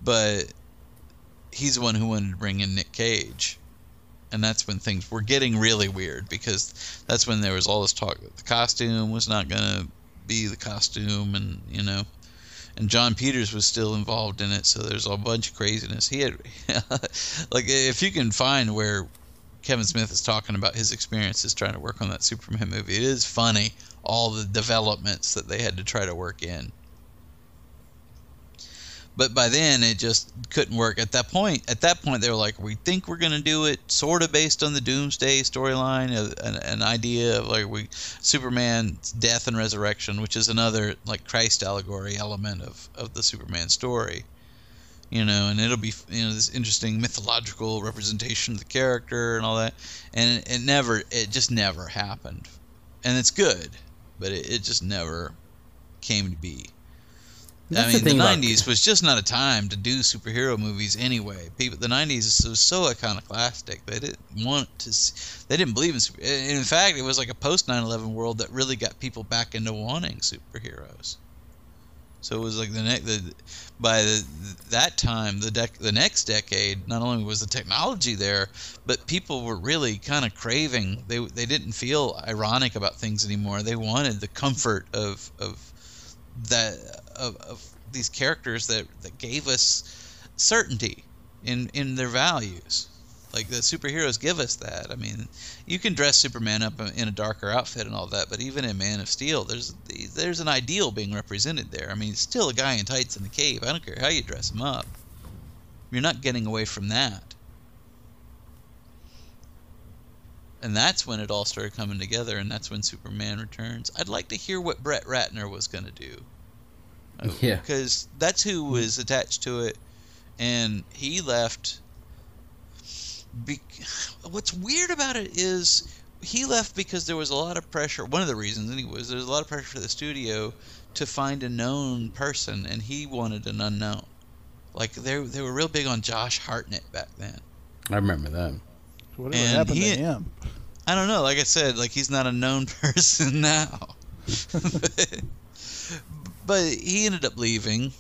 But he's the one who wanted to bring in Nick Cage. And that's when things were getting really weird because that's when there was all this talk that the costume was not going to be the costume and, you know, and Jon Peters was still involved in it, so there's a bunch of craziness. He had, like, if you can find where Kevin Smith is talking about his experiences trying to work on that Superman movie. It is funny all the developments that they had to try to work in. But by then it just couldn't work. At that point, at that point they were like, we think we're going to do it sort of based on the Doomsday storyline, an, an idea of like we Superman's death and resurrection, which is another like Christ allegory element of of the Superman story you know, and it'll be you know this interesting mythological representation of the character and all that, and it, it never, it just never happened, and it's good, but it, it just never came to be. That's I mean, the, about- '90s was just not a time to do superhero movies anyway. People, the '90s was so iconoclastic. They didn't want to. s- They didn't believe in. super- In fact, it was like a post 9/11 world that really got people back into wanting superheroes. So it was like the next the by the, that time the dec- the next decade not only was the technology there but people were really kind of craving they they didn't feel ironic about things anymore they wanted the comfort of of that of, of these characters that that gave us certainty in in their values. Like the superheroes give us that. I mean you can dress superman up in a darker outfit and all that but even in man of steel there's there's an ideal being represented there. I mean still a guy in tights in the cave i don't care how you dress him up. You're not getting away from that. And that's when it all started coming together and that's when superman returns. I'd like to hear what brett ratner was going to do Oh. Yeah. because that's who hmm. was attached to it and he left be- what's weird about it is he left because there was a lot of pressure one of the reasons anyways there was a lot of pressure for the studio to find a known person and he wanted an unknown like they they were real big on Josh Hartnett back then I remember that. Whatever And happened he- to him? I don't know. Like I said, like he's not a known person now. but he ended up leaving.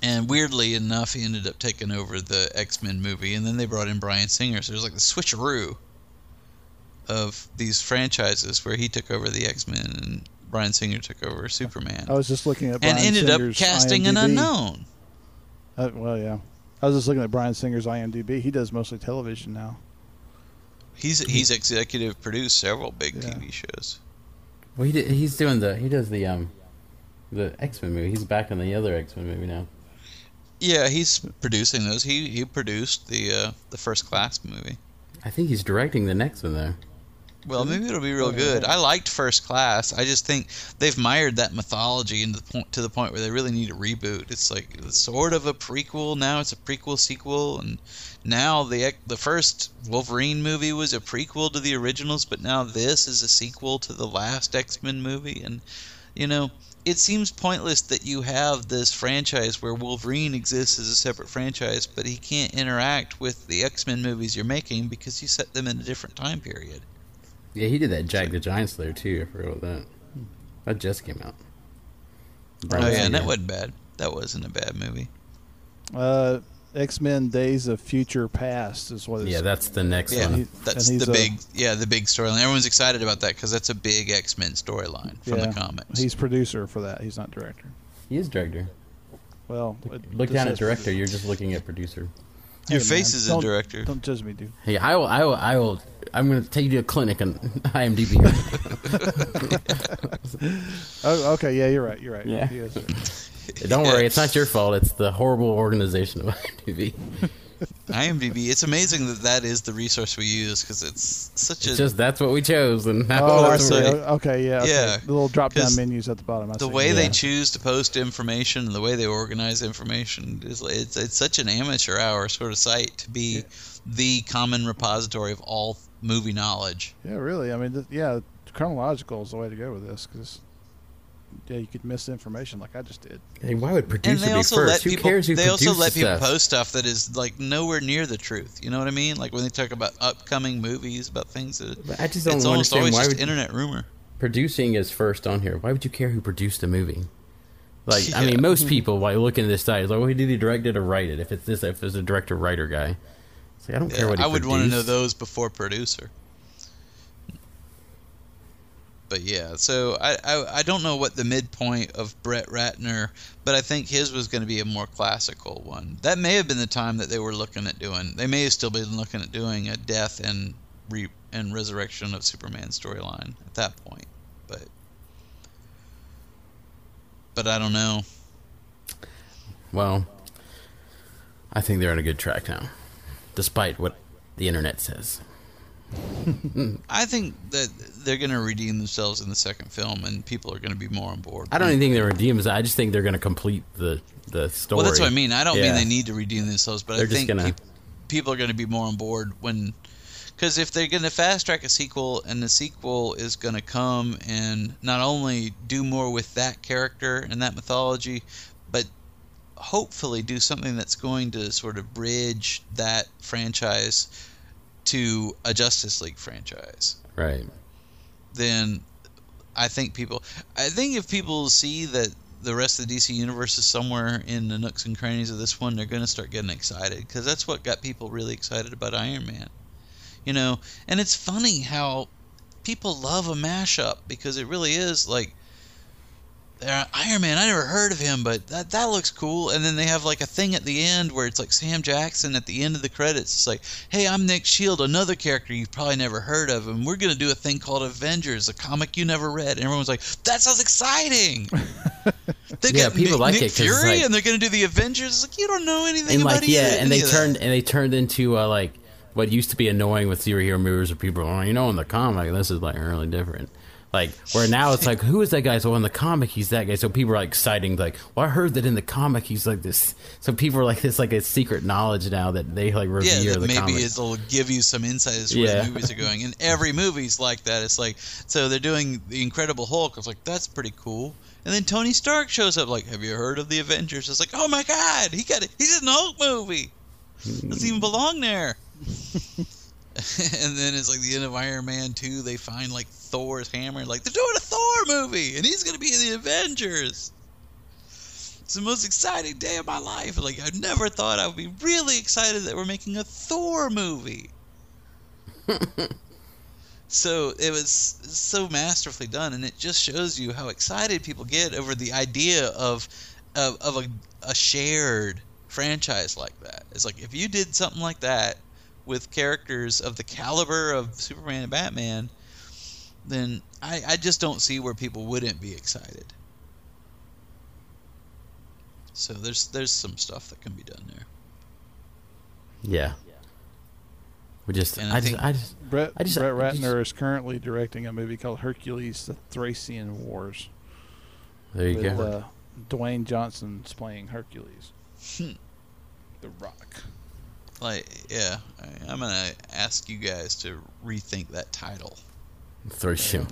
And weirdly enough, he ended up taking over the X Men movie, and then they brought in Bryan Singer. So there's like the switcheroo of these franchises where he took over the X Men and Bryan Singer took over Superman, I was just looking at Brian and Bryan ended up Singer's casting an unknown. Uh, well, yeah. I was just looking at Bryan Singer's IMDb. He does mostly television now. He's he's executive produced several big TV shows. Well, he did, he's doing the he does the um the X Men movie. He's back in the other X Men movie now. Yeah, he's producing those. He he produced the uh, the first class movie. I think he's directing the next one though. Well, maybe it'll be real good. I liked First Class. I just think they've mired that mythology into the point to the point where they really need a reboot. It's like it's sort of a prequel now. It's a prequel sequel, and now the the first Wolverine movie was a prequel to the originals, but now this is a sequel to the last X Men movie, and you know it seems pointless that you have this franchise where Wolverine exists as a separate franchise, but he can't interact with the X Men movies you're making because you set them in a different time period. Yeah, he did that Jack the Giant Slayer too. I forgot about that. That just came out. oh yeah, and that wasn't bad. That wasn't a bad movie. Uh, X Men: Days of Future Past is what. It's yeah, that's the next yeah, one. that's the big. Yeah, the big storyline. Everyone's excited about that because that's a big X Men storyline from yeah, the comics. He's producer for that. He's not director. He is director. Well, look down at director. You're just looking at producer. Your Hey, face man, is don't- a director. Don't judge me, dude. Hey, I will. I will. I will. I'm going to take you to a clinic on IMDb. Oh, okay. Yeah, you're right. You're right. Yeah. He is right. Don't worry, it's not your fault. It's the horrible organization of IMDb. IMDb. It's amazing that that is the resource we use because it's such a just that's what we chose, and now Oh, I that's see. what- oh, Okay, yeah. Okay. Yeah, The little drop down 'cause menus at the bottom. I the see. way they choose to post information and the way they organize information is it's it's such an amateur hour sort of site to be the common repository of all movie knowledge. Yeah, really. I mean, th- yeah, chronological is the way to go with this because yeah, you could miss information like I just did. Hey, why would And producer they be first? let Who people cares who they also let people stuff? post stuff that is like nowhere near the truth. You know what I mean? Like when they talk about upcoming movies, about things that But I just don't it's almost understand always why just would internet rumor. producing is first on here. Why would you care who produced the movie? Like, I mean, most people, while looking at this site, is like, well, did he direct it or write it? If it's this, if it's a director writer guy, it's like, I don't care what he I would want to know those before producer. But yeah, so I, I I don't know what the midpoint of Brett Ratner, but I think his was going to be a more classical one. That may have been the time that they were looking at doing. They may have still been looking at doing a death and re and resurrection of Superman storyline at that point. But but I don't know. Well, I think they're on a good track now, despite what the internet says. I think that they're going to redeem themselves in the second film, and people are going to be more on board. I don't even think they're redeemed. I just think they're going to complete the the story. Well, that's what I mean. I don't mean they need to redeem themselves, but They're I think gonna- peop- people are going to be more on board when, because if they're going to fast track a sequel, and the sequel is going to come and not only do more with that character and that mythology, but hopefully do something that's going to sort of bridge that franchise to a Justice League franchise Right. then I think people I think if people see that the rest of the DC universe is somewhere in the nooks and crannies of this one, they're going to start getting excited because that's what got people really excited about Iron Man. You know, and it's funny how people love a mashup because it really is like uh, Iron Man. I never heard of him, but that that looks cool. And then they have like a thing at the end where it's like Sam Jackson at the end of the credits. It's like, hey, I'm Nick Shield, another character you've probably never heard of, and we're gonna do a thing called Avengers, a comic you never read. And everyone's like, that sounds exciting. They Yeah, got people Nick, like Nick it 'cause it's Fury, like- and they're gonna do the Avengers. It's like you don't know anything and about like yeah, either- and they any of that. turned and they turned into uh, like what used to be annoying with superhero movies, where people, are, oh, you know, in the comic, this is like really different. Like where now it's like, who is that guy? So in the comic, he's that guy. So people are like citing like, well, I heard that in the comic he's like this. So people are like, it's like a secret knowledge now that they like revere yeah, the maybe comic. it'll give you some insight as to where Yeah. the movies are going. And every movie's like that. It's like so they're doing the Incredible Hulk. It's like that's pretty cool. And then Tony Stark shows up. Like, have you heard of the Avengers? It's like, oh my god, he got it. He's in the Hulk movie. Doesn't even belong there. and then it's like the end of Iron Man 2, they find like Thor's hammer. Like, they're doing a Thor movie, and he's going to be in the Avengers. It's the most exciting day of my life. Like, I never thought I would be really excited that we're making a Thor movie. so it was so masterfully done, and it just shows you how excited people get over the idea of of, of a, a shared franchise like that. It's like if you did something like that with characters of the caliber of Superman and Batman, then I, I just don't see where people wouldn't be excited. So there's there's some stuff that can be done there. Yeah. We just, And I I, just, think- I just, Brett, I just, Brett I just- Ratner is currently directing a movie called Hercules: The Thracian Wars. There you with, go. Uh, Dwayne Johnson's playing Hercules. Hmm. the Rock. Like yeah, I, I'm gonna ask you guys to rethink that title. Throw shit.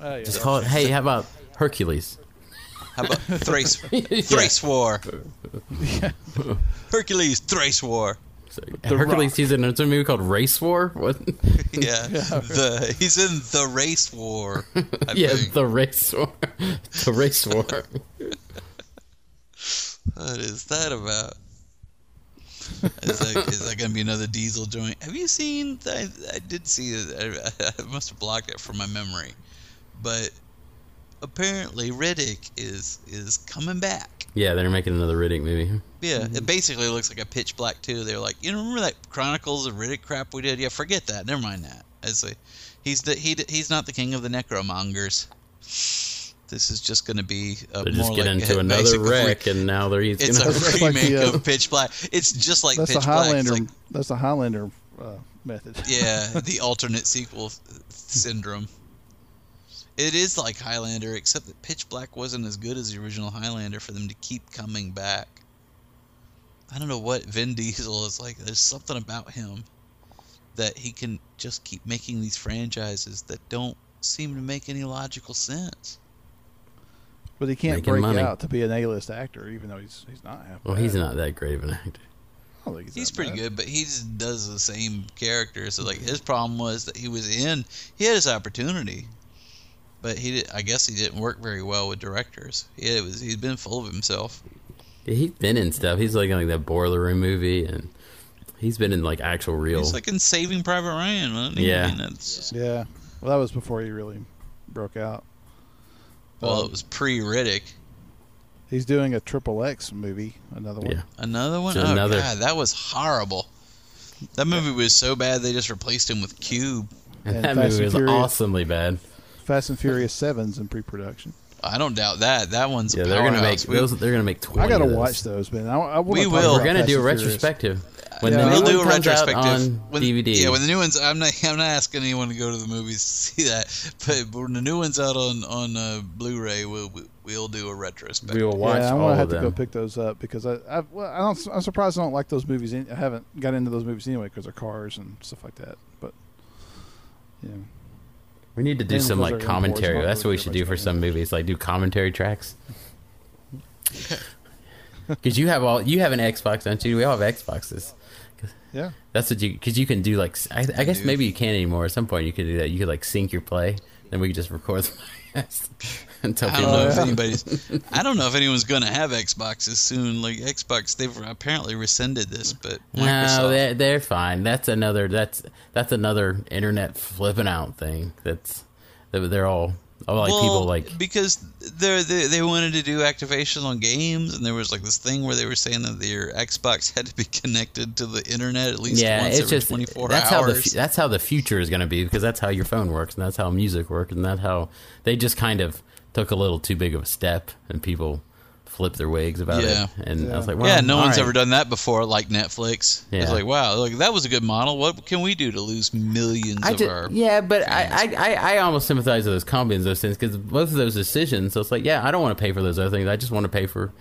Oh, yeah. Just call it. Hey, how about Hercules? How about Thrace Thrace War? Hercules Thrace War. Hercules. He's in a movie called Race War. What? Yeah, the he's in the race war. I yeah, think. the race war. the race war. What is that about? Is that, is that gonna be another diesel joint? Have you seen? I, I did see it. I, I must have blocked it from my memory, but apparently Riddick is is coming back. yeah, they're making another Riddick movie. Yeah, it mm-hmm. basically looks like a Pitch Black too. They're like, you know, remember that Chronicles of Riddick crap we did? Yeah, forget that. Never mind that. As a, he's the he he's not the king of the necromongers. This is just going to be a They more just get like into a- another wreck, and now they're he's It's gonna. a That's like remake the, uh, of Pitch Black. It's just like That's Pitch the Black. Highlander. like, that's the Highlander uh, method. yeah, the alternate sequel syndrome. It is like Highlander, except that Pitch Black wasn't as good as the original Highlander for them to keep coming back. I don't know what Vin Diesel is like. There's something about him that he can just keep making these franchises that don't seem to make any logical sense. But he can't Making break money. out to be an A-list actor, even though he's he's not half. well, bad. he's not that great of an actor. I don't think he's, He's pretty bad. good, but he just does the same character. So like his problem was that he was in, he had his opportunity, but he did, I guess he didn't work very well with directors. He was he's been full of himself. Yeah, he's been in stuff. He's like in like that Boiler Room movie, and he's been in like actual real. He's like in Saving Private Ryan, wasn't he? Yeah. I mean, that's Yeah. Well, that was before he really broke out. Well, Um, it was pre Riddick. He's doing a Triple X movie, another one. yeah, Another one. Just Oh another- god, that was horrible. That movie was so bad they just replaced him with Cube. and And that Fast movie and was Furious. awesomely bad. Fast and Furious Sevens in pre-production. I don't doubt that. That one's Yeah, a they're gonna make. We- those. They're gonna make twenty. I gotta of those. watch those, man. I, I we will. We're gonna Fast do a and Furious. retrospective when Yeah, the new we'll one do a comes out retrospective on when, DVD. Yeah, when the new ones, I'm not, I'm not asking anyone to go to the movies to see that, but when the new one's out on on uh, Blu-ray, we'll we'll do a retrospective. we will watch yeah, I'm gonna of have to go pick those up because I, I, well, I don't, I'm surprised I don't like those movies. I haven't got into those movies anyway because they're cars and stuff like that. But yeah, We need to do Mainly some like commentary. not That's what we should do for everybody's some movies. Like do commentary tracks. Because you have all you have an Xbox, don't you? We all have Xboxes. Yeah. That's what you because you can do like I, I guess do. maybe you can't anymore. At some point you could do that. You could like sync your play. Then we could just record the podcast and tell I don't know if anybody's. I don't know if anyone's going to have Xboxes soon. Like Xbox, they've apparently rescinded this, but No, Microsoft. they're, they're fine. That's another that's that's another internet flipping out thing. That's they're they're all like people Well, like because they they wanted to do activation on games, and there was like this thing where they were saying that their Xbox had to be connected to the internet at least yeah, once it's every just 24 that's how the hours. that's how the future is going to be because that's how your phone works and that's how music works and that's how they just kind of took a little too big of a step and people flipped their wigs about Yeah. it and I was like, well, yeah, no one's right. ever done that before, like Netflix. It's Yeah. like, wow, like that was a good model. What can we do to lose millions I of ju- our? yeah, but I, I, I, I almost sympathize with those companies, those things, because both of those decisions. So it's like, yeah, I don't want to pay for those other things. I just want to pay for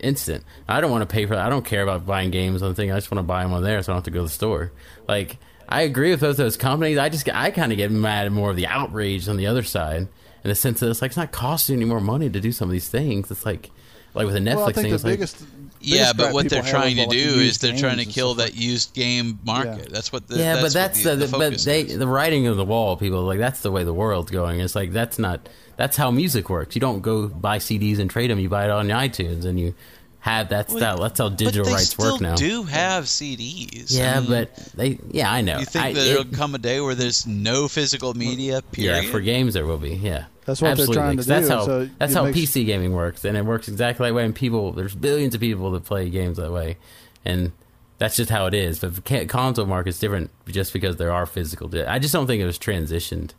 instant. I don't want to pay for. I don't care about buying games on the thing. I just want to buy them on there, so I don't have to go to the store. Like I agree with both those companies. I just I kind of get mad at more of the outrage on the other side, in the sense that it's like it's not costing any more money to do some of these things. It's like like with a Netflix well, I think thing. the it's like, biggest. Yeah, but what they're trying to about, like, do is they're trying to kill stuff that used game market. That's what the yeah, that's but what that's the, the, the but they is. the writing of the wall. People like that's the way the world's going. It's like that's not that's how music works. You don't go buy CDs and trade them. You buy it on iTunes and you have that's Well, that. That's how digital rights work now. Do have CDs? Yeah, I mean, but they yeah I know. you think I, that there'll it- come a day where there's no physical media? Period. yeah for games there will be yeah. That's what they're Absolutely, trying to 'cause that's do, How, so that's how makes- PC gaming works, and it works exactly that way. And people, there's billions of people that play games that way, and that's just how it is. But the console market's different just because there are physical. di- I just don't think it was transitioned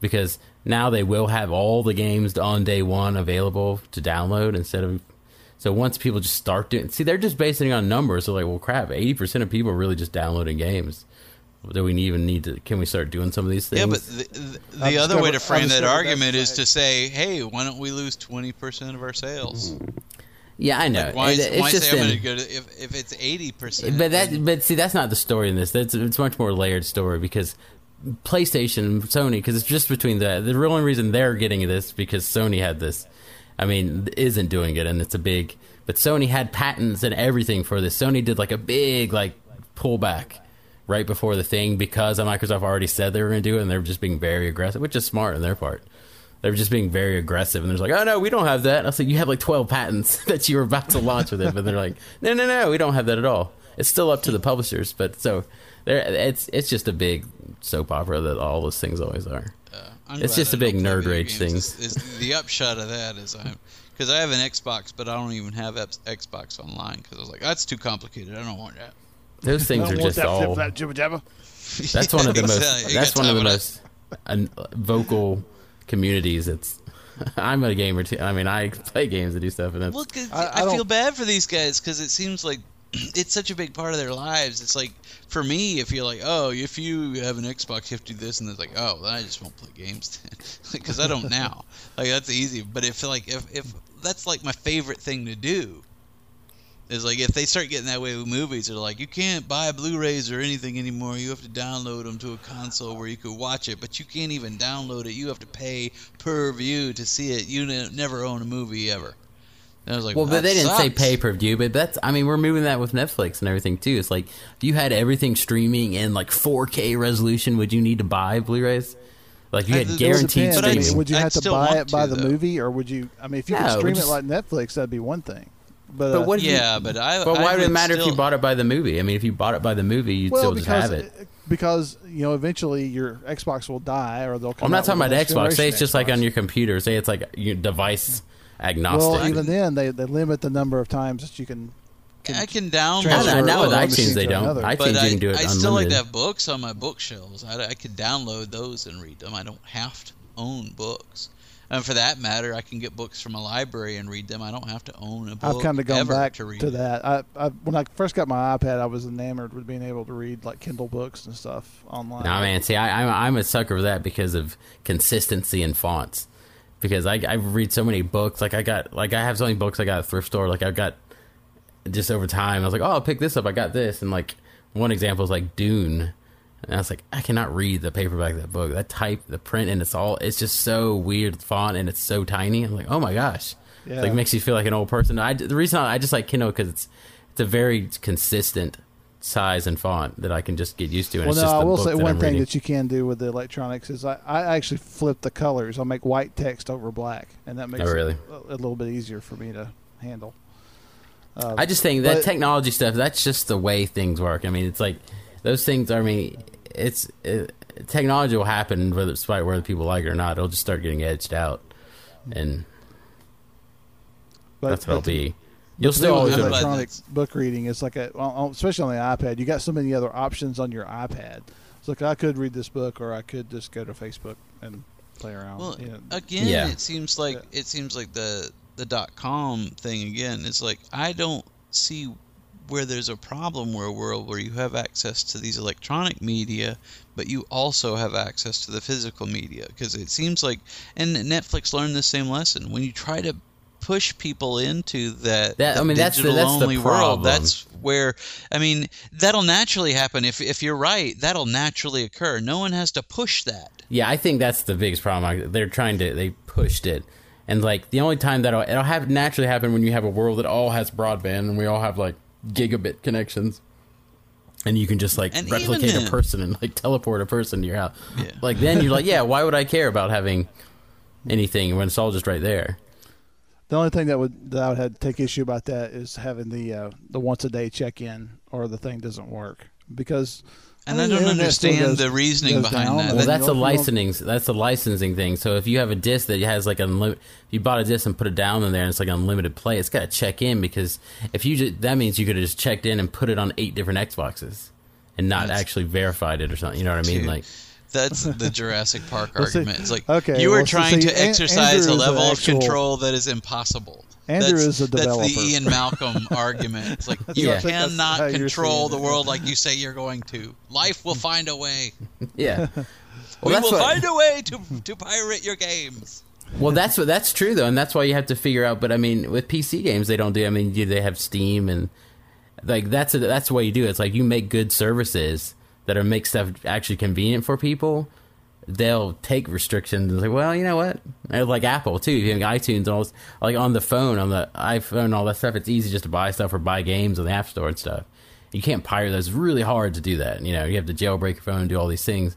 because now they will have all the games on day one available to download instead of. So once people just start doing, see, they're just basing it on numbers. So like, well, crap, eighty percent of people are really just downloading games. Do we even need to? Can we start doing some of these things? Yeah, but the, the, I've the other way to discovered- I've frame that argument is to say, hey, why don't we lose 20% of our sales? Mm-hmm. yeah, I know. Like, why It- is- it's why just say I'm going to go to, if, if it's 80%? But that, but see, that's not the story in this. That's it's a much more layered story because PlayStation, Sony, because it's just between the the real only reason they're getting this because Sony had this. I mean, isn't doing it, and it's a big. But Sony had patents and everything for this. Sony did like a big like pullback right before the thing because Microsoft already said they were going to do it, and they're just being very aggressive, which is smart on their part. They were just being very aggressive, and they're like, "Oh no, we don't have that." I was like, "You have like twelve patents that you were about to launch with it," but they're like, "No, no, no, we don't have that at all." It's still up to the publishers, but so there, it's it's just a big soap opera that all those things always are. Uh, I'm it's just I a big nerd rage thing. Is, is the upshot of that is I'm because I have an Xbox, but I don't even have Xbox Online because I was like, that's too complicated. I don't want that. Those things are just all. That's one of the most. exactly. You That's got one of the most un, vocal communities. It's. I'm a gamer too. I mean, I play games and do stuff, and it's. Well, 'cause I, feel bad for these guys because it seems like it's such a big part of their lives. It's like for me, if you're like, oh, if you have an Xbox, you have to do this, and it's like, oh, then I just won't play games because I don't now. Like that's easy. But if like if if that's like my favorite thing to do. Is like if they start getting that way with movies, they're like, you can't buy Blu-rays or anything anymore. You have to download them to a console where you could watch it, but you can't even download it. You have to pay per view to see it. You ne- never own a movie ever. And I was like, well, but that they didn't say pay per view. But that's, I mean, we're moving that with Netflix and everything too. It's like if you had everything streaming in like 4K resolution, would you need to buy Blu-rays? Like you had it would guaranteed depend. I mean, streaming. would you have to buy it by the movie, or would you? I mean, if you No, could stream would it like Netflix, that'd be one thing. But, But uh, what? if you- Yeah, but I- But I why would it would matter if you bought it by the movie? I mean, if you bought it by the movie, you'd well, still just have it. because you know eventually your Xbox will die, or they'll. Come I'm not out talking about Xbox. Say it's just like on your computer. Say it's like your device agnostic. Well, even then, they, they limit the number of times that you can. I can download. Now- now with iTunes they don't. another. iTunes But you I, can do it I still like to have books on my bookshelves. I, I could download those and read them. I don't have to own books. And for that matter, I can get books from a library and read them. I don't have to own a book. I've kind of gone back to read to that. I, I when I first got my iPad, I was enamored with being able to read like Kindle books and stuff online. No man, see, I, I'm I'm a sucker for that because of consistency in fonts. Because I I read so many books, like I got like I have so many books I got at a thrift store. Like I've got just over time, I was like, oh, I'll pick this up. I got this, and like one example is like Dune, and I was like, I cannot read the paperback of that book. That type, the print, and it's all it's just so weird font, and it's so tiny. I'm like, oh my gosh, It's Yeah. like makes you feel like an old person. I the reason I, I just like Kindle because it's it's a very consistent size and font that I can just get used to. And well, it's no, just I the will say one I'm thing reading. that you can do with the electronics is I, I actually flip the colors. I'll make white text over black, and that makes Oh, really? it a, a little bit easier for me to handle. Uh, I just think that but- technology stuff, that's just the way things work. I mean, it's like those things, I mean, it's it, technology will happen whether despite whether people like it or not. It'll just start getting edged out. And But- that's what it'll be. You'll still do always with have electronic book reading. It's like a, well, oh, especially on the iPad, you got so many other options on your iPad. It's like I could read this book, or I could just go to Facebook and play around. Well, you know. again, Yeah. it seems like it seems like the the dot com thing again. It's like I don't see where there's a problem where a world where you have access to these electronic media, but you also have access to the physical media. Because it seems like and Netflix learned the same lesson. When you try to push people into that, That- I mean, that's the- that's the world that's where I mean that'll naturally happen. If if you're right that'll naturally occur. No one has to push that. Yeah, I think that's the biggest problem. They're trying to they pushed it, and like the only time that'll it'll have naturally happen when you have a world that all has broadband and we all have like gigabit connections, and you can just like And replicate a person and like teleport a person to your house. Like then you're like, yeah, why would I care about having anything when it's all just right there? The only thing that would that I would have to take issue about that is having the uh, the once a day check in, or the thing doesn't work, because. And I, I don't the understand goes- the reasoning behind down, that. Well, that's a don't- you don't- licensing. That's a licensing thing. So if you have a disc that has like unlimited, if you bought a disc and put it down in there, and it's like unlimited play. It's got to check in because if you just, that means you could have just checked in and put it on eight different Xboxes and not That's- actually verified it or something. You know what I mean? Dude, Like That's the Jurassic Park Well, see- argument. It's like okay, you are well, so trying see, to exercise Andrew a is an level actual- of control that is impossible. Andrew that's, is a developer. That's developer. the Ian Malcolm argument. It's like you what I think that's how cannot control the world like you say you're going to. Life will find a way. yeah. we Well, that's will what- find a way to to pirate your games. Well, that's what that's true though, and that's why you have to figure out. But I mean, with PC games, they don't do. I mean, do they have Steam and like that's a, that's the way you do it. It's like you make good services that are make stuff actually convenient for people. They'll take restrictions and say, well, you know what? They're like Apple too. If you have iTunes and all this, like on the phone, on the iPhone, all that stuff, it's easy just to buy stuff or buy games on the App Store and stuff. You can't pirate those. It's really hard to do that. You know, you have to jailbreak your phone and do all these things.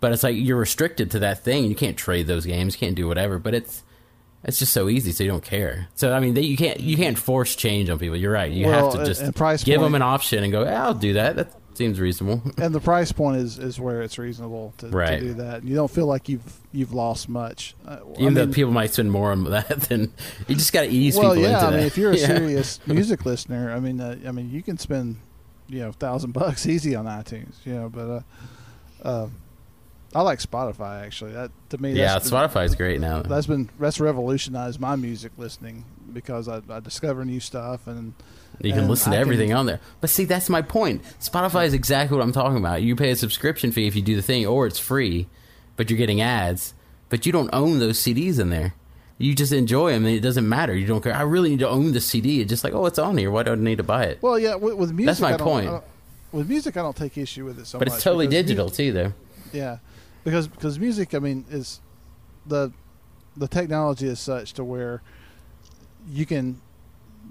But it's like you're restricted to that thing. You can't trade those games. You can't do whatever. But it's it's just so easy, so you don't care. So I mean, they, you can't you can't force change on people. You're right. You Well, have to just price give point- them an option and go, yeah, I'll do that. That seems reasonable. and the price point is, is where it's reasonable to, Right. to do that. You don't feel like you've you've lost much. Uh, I Even though people might spend more on that, then you just got to ease well, people yeah. into I that. mean, if you're a Yeah. serious music listener, I mean, uh, I mean, you can spend you know thousand bucks easy on iTunes. You know, but uh, uh, I like Spotify actually. That to me, yeah, that's been- Spotify's great now. That's been that's revolutionized my music listening because I, I discover new stuff and You can and listen to I everything on there. But see, that's my point. Spotify is exactly what I'm talking about. You pay a subscription fee if you do the thing, or it's free, but you're getting ads. But you don't own those CDs in there. You just enjoy them, and it doesn't matter. You don't care. I really need to own the CD. It's just like, oh, it's on here. Why do I need to buy it? Well, yeah, with, with music, That's my I don't- point. With music, I don't take issue with it so but much. it's totally digital too, though. Yeah, because because music, I mean, is the the technology is such to where you can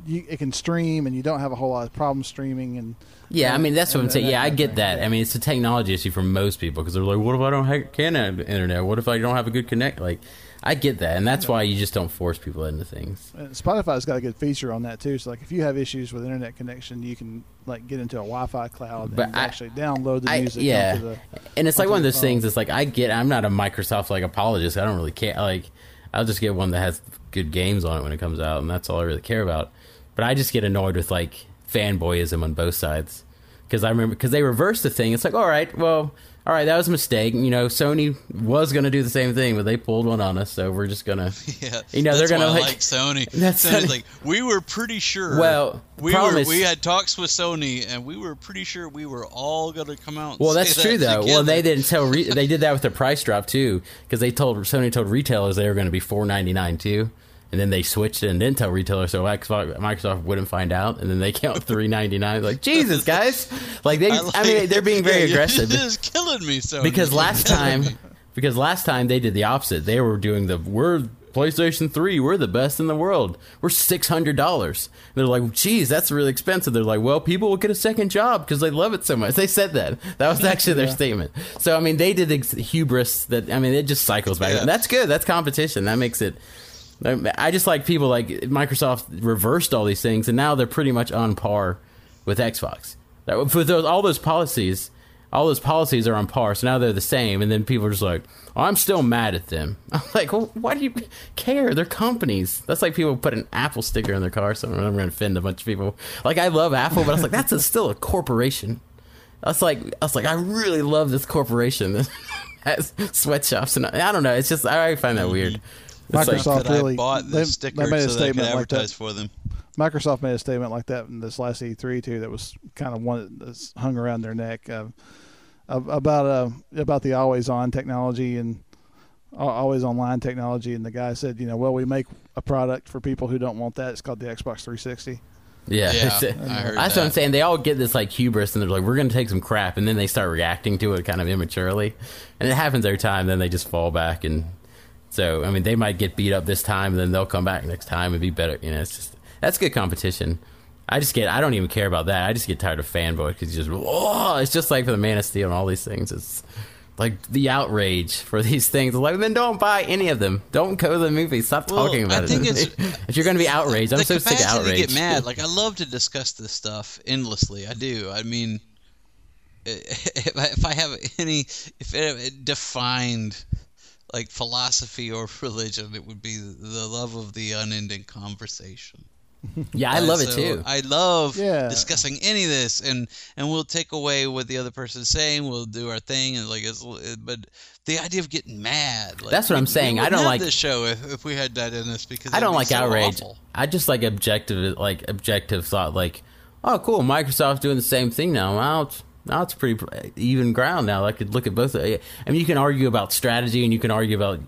you it can stream and you don't have a whole lot of problems streaming and Yeah, I mean that's what I'm saying. Yeah, I get that. I mean, it's a technology issue for most people because they're like, "What if I don't have, can have internet? What if I don't have a good connect?" Like, I get that, and that's why you just don't force people into things. And Spotify's got a good feature on that too. So like if you have issues with internet connection, you can like get into a Wi-Fi cloud But and I- actually download the I, music. yeah, the, and it's like one of those phone. things. It's like I get. I'm not a Microsoft like apologist. I don't really care. Like, I'll just get one that has good games on it when it comes out, and that's all I really care about. But I just get annoyed with like fanboyism on both sides because I remember because they reversed the thing. It's like, all right, well, all right, that was a mistake. You know, Sony was going to do the same thing, but they pulled one on us, so we're just gonna. Yeah, You know, they're gonna like, like Sony. That's Sony's Sony. like we were pretty sure. Well, we were is- we had talks with Sony, and we were pretty sure we were all gonna come out. And Well, that's that true though. Well, they didn't tell. Re- they did that with the price drop too, because they told Sony told retailers they were going to be four ninety nine too, and then they switched it and didn't tell retailers, so Xbox, Microsoft wouldn't find out, and then they count three ninety nine. Like Jesus, guys! Like they, I, like- mean, they're being very yeah, aggressive This is killing me, So because last time, me. because last time they did the opposite. They were doing the we're PlayStation Three, we're the best in the world. We're six hundred dollars. They're like, geez, that's really expensive. They're like, well, people will get a second job because they love it so much. They said that. That was actually their statement. So I mean, they did ex- hubris. That I mean, it just cycles back. Yeah. That's good. That's competition. That makes it. I just like people like Microsoft reversed all these things, and now they're pretty much on par with Xbox. For those, all those policies, all those policies are on par. So now they're the same, and then people are just like, oh, "I'm still mad at them." I'm like, well, "Why do you care? They're companies." That's like people put an Apple sticker in their car. So I'm going to offend a bunch of people. Like I love Apple, but I was like, "That's a, still a corporation." That's like I was like, I really love this corporation that has sweatshops, and I don't know. It's just I find that weird. It's like- Microsoft that really I bought they, the sticker they made a so that I could statement like that. for them. Microsoft made a statement like that in this last E3 too. That was kind of one that's hung around their neck uh, about uh, about the always on technology and always online technology. And the guy said, you know, well, we make a product for people who don't want that. It's called the Xbox 360. Yeah, Yeah, I heard that's what I'm saying. They all get this like hubris, and they're like, "We're going to take some crap," and then they start reacting to it kind of immaturely, and it happens every time. Then they just fall back, and so I mean, they might get beat up this time, and then they'll come back next time and be better. You know, it's just that's good competition. I just get, I don't even care about that. I just get tired of fanboy because you just, oh, it's just like for the Man of Steel and all these things. It's like the outrage for these things. Like, then don't buy any of them. Don't go to the movie. Stop Well, talking about I it. think it's- if you're going to be outraged, I'm so sick of outrage. get mad. Like I love to discuss this stuff endlessly. I do. I mean, if I, if I have any, if it defined like philosophy or religion, it would be the love of the unending conversation. Yeah, I Uh, love it too. I love Yeah. discussing any of this, and and we'll take away what the other person's saying. We'll do our thing, and like, it's, but the idea of getting mad. Like, That's what I'm saying. we I don't have like- this show if, if we had that in us because I don't like so outrage. awful. I just like objective, like objective thought. Like, oh, cool, Microsoft's doing the same thing now. Now it's now it's pretty even ground now. I could look at both. I mean, you can argue about strategy and you can argue about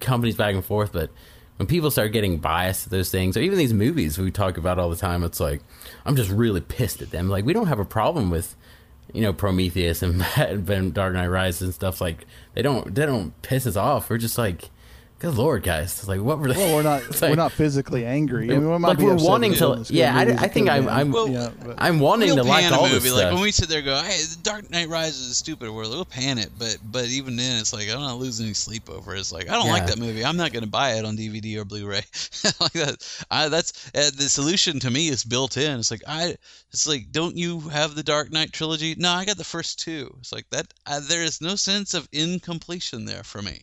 companies back and forth, but when people start getting biased to those things, or even these movies we talk about all the time, it's like I'm just really pissed at them. Like, we don't have a problem with. You know Prometheus and Dark Knight Rises and stuff like they don't they don't piss us off. We're just like, good lord, guys! It's like what were they? Well, we're not like- we're not physically angry. I mean, we might like be we're upset wanting to. it. It's good Yeah, I, I think I'm. I'm, Yeah, I'm wanting we'll to like all movie. this Like stuff. when we sit there, and go, "Hey, The Dark Knight Rises is a stupid," or we'll pan it. But but even then, it's like I'm not losing any sleep over. it. It's like I don't like that movie. I'm not going to buy it on DVD or Blu-ray. like that. I, that's uh, the solution to me is built in. It's like I. It's like, don't you have the Dark Knight trilogy? No, I got the first two. It's like that. Uh, there is no sense of incompletion there for me.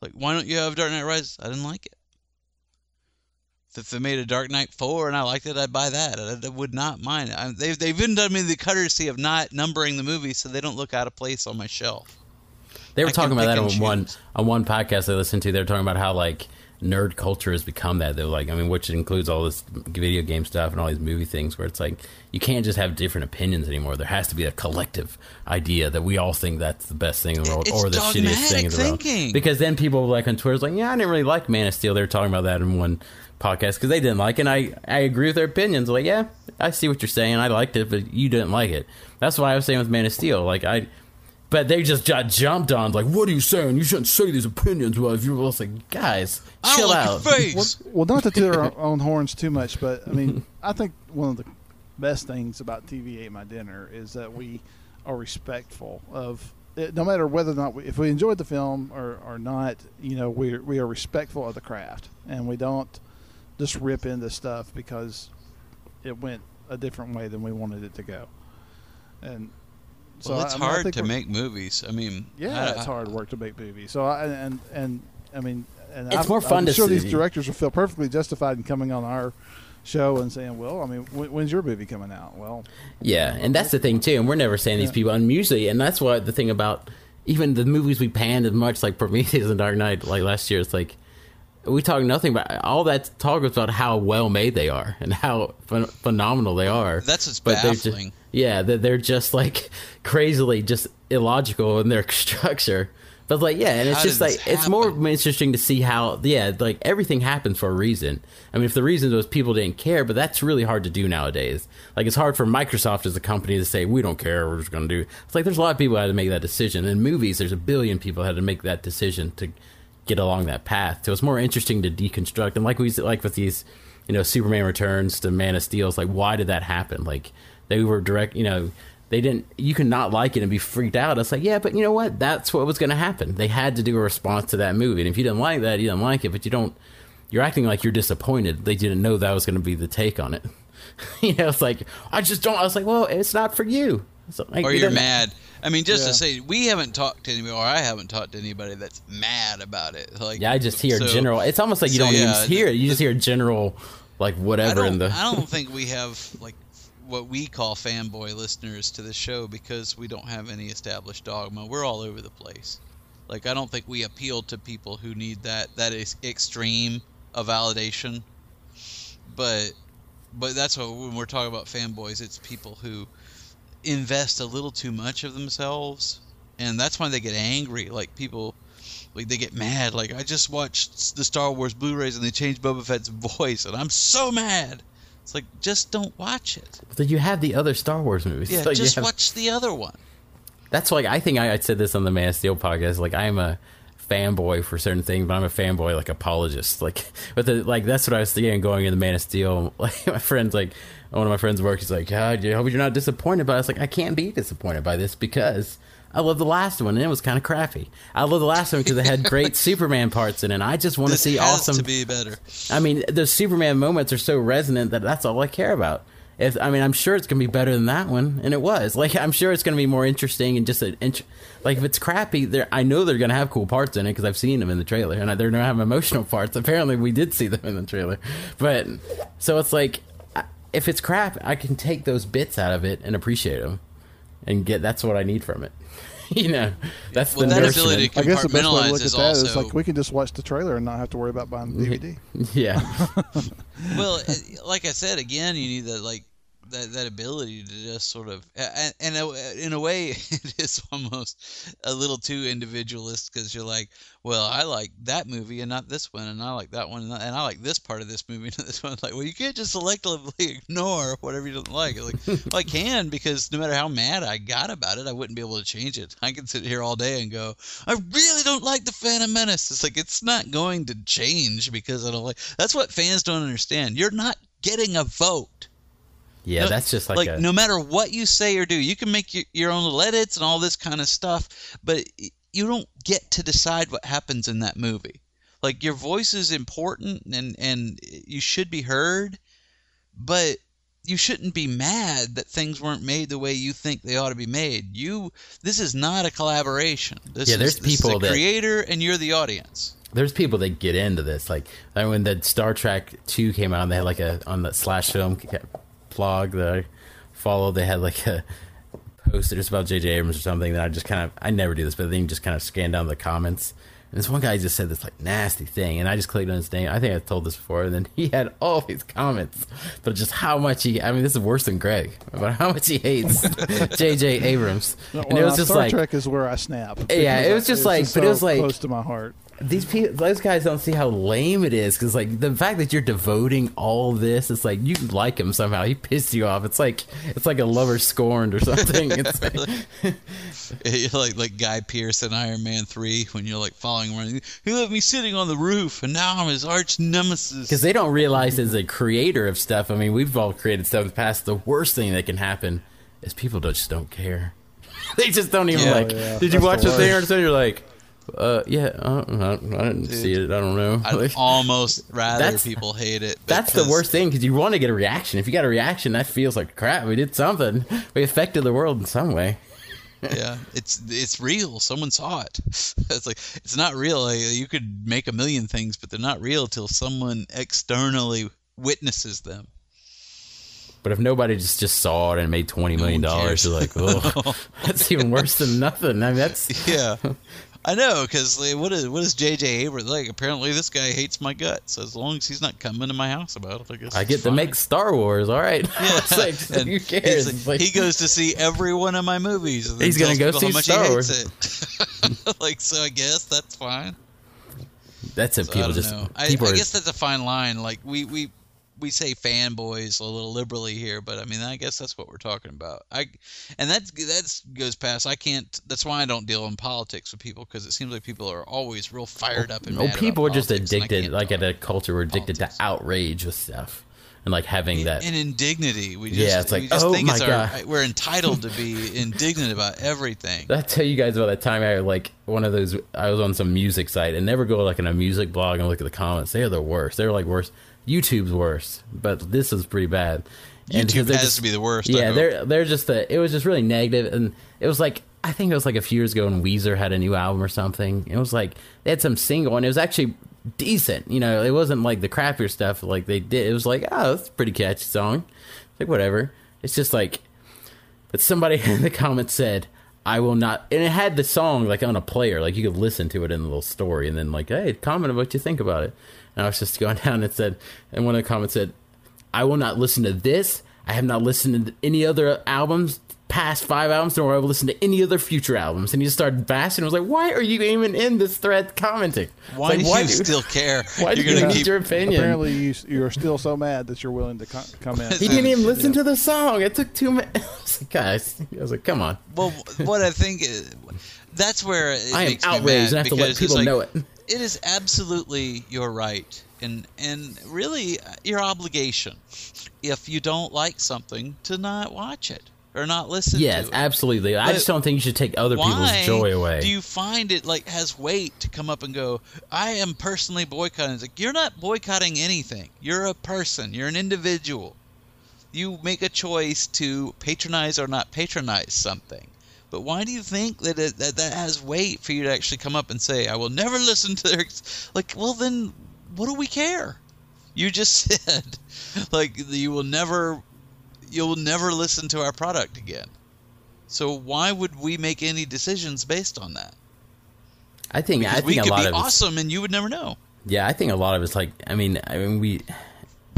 Like, why don't you have Dark Knight Rises? I didn't like it. If they made a Dark Knight 4 and I liked it, I'd buy that. I, I would not mind it. I, they've, they've even done me the courtesy of not numbering the movies so they don't look out of place on my shelf. They were I talking about that on one on one podcast I listened to. They were talking about how like nerd culture has become that. They're like, I mean, which includes all this video game stuff and all these movie things, where it's like you can't just have different opinions anymore. There has to be a collective idea that we all think that's the best thing in the world It's or the shittiest thing in the world. Because then people like on Twitter's like, yeah, I didn't really like Man of Steel. They were talking about that in one podcast because they didn't like it. And I I agree with their opinions. Like, yeah, I see what you're saying. I liked it, but you didn't like it. That's why I was saying with Man of Steel. Like I. But they just got jumped on, like, what are you saying? You shouldn't say these opinions. Well, if you're just like, guys, chill out. Well, well, not to toot our own horns too much, but I mean, I think one of the best things about TV Ate My Dinner is that we are respectful of it, no matter whether or not we, if we enjoyed the film or, or not. You know, we we are respectful of the craft, and we don't just rip into stuff because it went a different way than we wanted it to go. And so well, it's I mean, I hard to make movies. I mean, yeah, I- it's hard work to make movies. So I, and and I mean, and It's I'm- more fun I'm to sure see. these directors will feel perfectly justified in coming on our show and saying, "Well, I mean, when, when's your movie coming out?" Well, Yeah, and that's the thing too. And we're never saying these Yeah. people, and usually, and that's what the thing about even the movies we panned as much, like Prometheus and Dark Knight, like last year. It's like we talk nothing about all that talk is about how well made they are and how ph- phenomenal they are. That's what's But they're just- baffling. yeah, that they're just like crazily just illogical in their structure. But like, yeah, and it's How just like it's more interesting to see how, yeah, like everything happens for a reason. I mean, if the reason was people didn't care, but that's really hard to do nowadays. Like, it's hard for Microsoft as a company to say we don't care, we're just going to do. It's like there's a lot of people had to make that decision. In movies, there's a billion people had to make that decision to get along that path. So it's more interesting to deconstruct. And like we like with these, you know, Superman Returns to Man of Steel, it's like why did that happen? Like they were direct, you know, they didn't. You can not like it and be freaked out. It's like yeah, but you know what? That's what was going to happen. They had to do a response to that movie, and if you didn't like that, you didn't like it. But you don't. You're acting like you're disappointed. They didn't know that was going to be the take on it. you know, it's like I just don't. I was like, well, it's not for you. So, like, or you're mad. I mean, just Yeah. to say, we haven't talked to anybody, or I haven't talked to anybody that's mad about it. Like, Yeah, I just hear so- general. It's almost like you so, don't yeah, even hear it. You just hear general, like whatever in the. I don't think we have like what we call fanboy listeners to the show because we don't have any established dogma. We're all over the place. Like I don't think we appeal to people who need that that is extreme of validation. But but that's what when we're talking about fanboys, it's people who invest a little too much of themselves, and that's why they get angry. Like people, like they get mad. Like I just watched the Star Wars Blu-rays and they changed Boba Fett's voice, and I'm so mad. It's like just don't watch it. But you have the other Star Wars movies. Yeah, So just have- watch the other one. That's like I think I, I said this on the Man of Steel podcast. Like I'm a fanboy for certain things, but I'm a fanboy like apologist. Like but the like that's what I was thinking going in the Man of Steel. Like my friends, like one of my friends' work, he's like, God, I hope you're not disappointed. But I was like, I can't be disappointed by this because I love the last one and it was kind of crappy. I love the last one because it had great Superman parts in it. And I just want to see has awesome to be better. I mean, the Superman moments are so resonant that that's all I care about. if I mean, I'm sure it's gonna be better than that one, and it was. Like, I'm sure it's gonna be more interesting and just an int- like if it's crappy, there I know they're gonna have cool parts in it because I've seen them in the trailer, and they're gonna have emotional parts. Apparently, we did see them in the trailer, but so it's like if it's crap, I can take those bits out of it and appreciate them, and get that's what I need from it. you know, that's Well, the that ability to I guess the best way to look at is that is also- like we can just watch the trailer and not have to worry about buying the DVD. Yeah. well, uh, like I said, again, you need to like that, that ability to just sort of and, and in a way it is almost a little too individualist because you're like well i like that movie and not this one and i like that one and, and i like this part of this movie and this one. Like well you can't just selectively ignore whatever you don't like. It's like well, i can because no matter how mad i got about it i wouldn't be able to change it. I can sit here all day and go i really don't like the phantom menace. It's like it's not going to change because i don't like that's what fans don't understand. You're not getting a vote Yeah, no- that's just like, a, no matter what you say or do, you can make your, your own little edits and all this kind of stuff, but you don't get to decide what happens in that movie. Like your voice is important and and you should be heard, but you shouldn't be mad that things weren't made the way you think they ought to be made. You this is not a collaboration. This Yeah, is, there's is people the that- creator and you're the audience. there's people that get into this. Like, like when the Star Trek two came out, and they had like a on the slash film blog that I followed. They had like a post that just about J.J. Abrams or something. That I just kind of I never do this, but then you just kind of scan down the comments. And this one guy just said this like nasty thing, and I just clicked on his name. I think I told this before, and then he had all these comments, but just how much he. I mean, this is worse than Greg, but how much he hates J.J. Abrams. and it Well, was just Star like Trek is where I snap. Yeah, it was just like- but it was like- close to my heart. These people, those guys don't see how lame it is because like the fact that you're devoting all this, it's like you like him somehow. He pissed you off. It's like it's like a lover scorned or something. It's like, like like Guy Pearce in Iron Man three when you're like following him around. He left me sitting on the roof, and now I'm his arch nemesis. because they don't realize as a creator of stuff. I mean, we've all created stuff in the past. The worst thing that can happen is people just don't care. they just don't even Yeah. like. Oh, yeah, Did you watch the the thing or something? You're like. Uh yeah, uh, I, didn't see it. I don't know. I'd almost rather people hate it. That's the worst thing because you want to get a reaction. If you got a reaction, that feels like crap. We did something. We affected the world in some way. yeah, it's it's real. Someone saw it. It's like it's not real. Like, you could make a million things, but they're not real till someone externally witnesses them. But if nobody just just saw it and made twenty million dollars, you're like, oh, that's even worse than nothing. I mean, that's Yeah, I know. Because what is what is J.J. Abrams like? Apparently, this guy hates my guts. As long as he's not coming to my house about it, I guess I get to make Star Wars. All right, Yeah, like, who cares? like- he goes to see every one of my movies. He's gonna go see much Star it. like, so I guess that's fine. that's if So I people don't just know. I, people I are guess that's a fine line. Like we we we say fanboys a little liberally here, but I mean I guess that's what we're talking about. I and that's that's goes past. I can't. That's why I don't deal in politics with people because it seems like people are always real fired up and oh, mad about people are just politics, addicted. Like at a culture, we're addicted to outrage with stuff and like having that. and indignity. We just, Yeah, it's like, we just oh think it's my our, God. we're entitled to be indignant about everything. I tell you guys about that time I like one of those? I was on some music site and never go like in a music blog and look at the comments. They are the worst. They're like worse. YouTube's worse, but this is pretty bad. YouTube because they're has to be the worst, Yeah, they're they're just the it was just really negative, and it was like I think it was like a few years ago when Weezer had a new album or something. It was like they had some single and it was actually decent. You know, it wasn't like the crappier stuff like they did. It was like oh, that's a pretty catchy song. Like whatever. It's just like but somebody in the comments said, I will not. And it had the song like on a player, like you could listen to it in the little story, and then like, hey, comment about what you think about it. And I was just going down and said, and one of the comments said, I will not listen to this. I have not listened to any other albums, past five albums, nor I will listen to any other future albums. And he just started bashing. I was like, why are you even in this thread commenting? Why like, do you still care? Why do You're you gonna need keep- your opinion? Apparently, you, you're still so mad that you're willing to co- come in. he didn't even listen to the song. It took two minutes. I was like, guys, I was like, come on. Well, what I think is, that's where it I am makes me outraged, mad and I have to let people like, know it. It is absolutely your right, and and really uh, your obligation, if you don't like something, to not watch it or not listen. Yes, to it. absolutely. I just don't think you should take other people's joy away. Do you find it like has weight to come up and go? I am personally boycotting. It's like you're not boycotting anything. You're a person. You're an individual. you make a choice to patronize or not patronize something. But why do you think that it, that that has weight for you to actually come up and say, "I will never listen to their," like, well then, what do we care? You just said, like, you will never, you'll never listen to our product again. So why would we make any decisions based on that? I think Because I we think a could be awesome and you would never know. Yeah, I think a lot of it's like I mean I mean we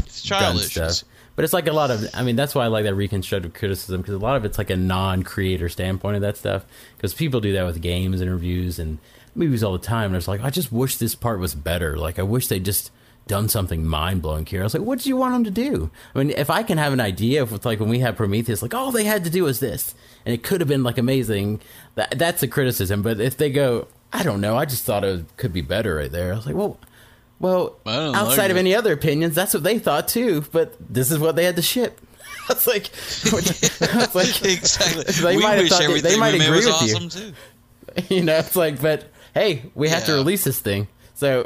It's childish. stuff. But it's like a lot of I mean that's why I like that reconstructive criticism because a lot of it's like a non-creator standpoint of that stuff because people do that with games and reviews and movies all the time. And it's like I just wish this part was better. Like I wish they just done something mind blowing here. I was like, what do you want them to do? I mean, if I can have an idea of like when we had Prometheus, like all they had to do was this, and it could have been like amazing. That that's a criticism. But if they go, I don't know, I just thought it could be better right there. I was like, well, well, outside like of it. any other opinions, that's what they thought too. But this is what they had to ship. It's like, it's like exactly. They we might have thought they, they might agree with awesome you. too. You know, it's like, but hey, we have to release this thing. So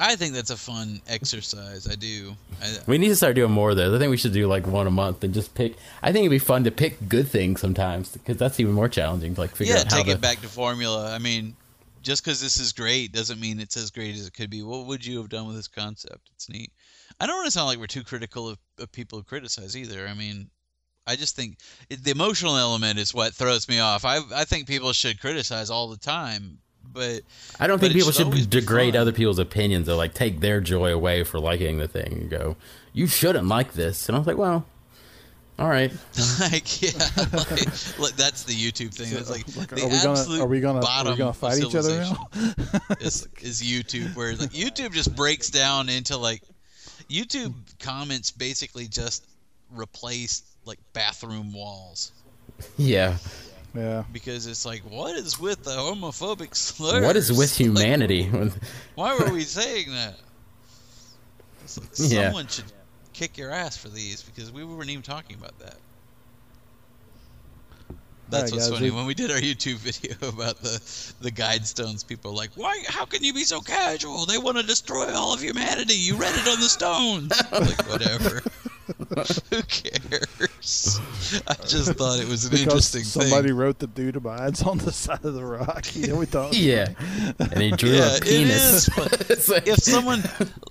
I think that's a fun exercise. I do. I, we need to start doing more of those. I think we should do like one a month and just pick. I think it'd be fun to pick good things sometimes because that's even more challenging. To like figure yeah, out how take to. it back to formula. I mean, just because this is great doesn't mean it's as great as it could be. What would you have done with this concept? It's neat. I don't want to sound like we're too critical of, of people who criticize either. I mean, I just think it, the emotional element is what throws me off. I I think people should criticize all the time, but I don't but think people always should degrade other people's opinions or like take their joy away for liking the thing and go, you shouldn't like this. And I was like, well, all right. like yeah, like, like, that's the YouTube thing. It's like, like, the are we gonna- absolute are we gonna- are we bottom gonna of fight each other now? civilization is, is YouTube, where like YouTube just breaks down into like YouTube comments basically just replace like bathroom walls Yeah. Yeah. because it's like, what is with the homophobic slurs? What is with Like, humanity? why were we saying that? It's like Yeah. someone should kick your ass for these because we weren't even talking about that. That's Alright, what's guys, funny. we- When we did our YouTube video about the the guide stones, people were like, "Why? How can you be so casual? They want to destroy all of humanity. You read it on the stones." like whatever. Who cares? I just thought it was an because interesting somebody thing. wrote the dude abides on the side of the rock. You know, we thought. Yeah. And he drew yeah, a penis. is. It's like- if someone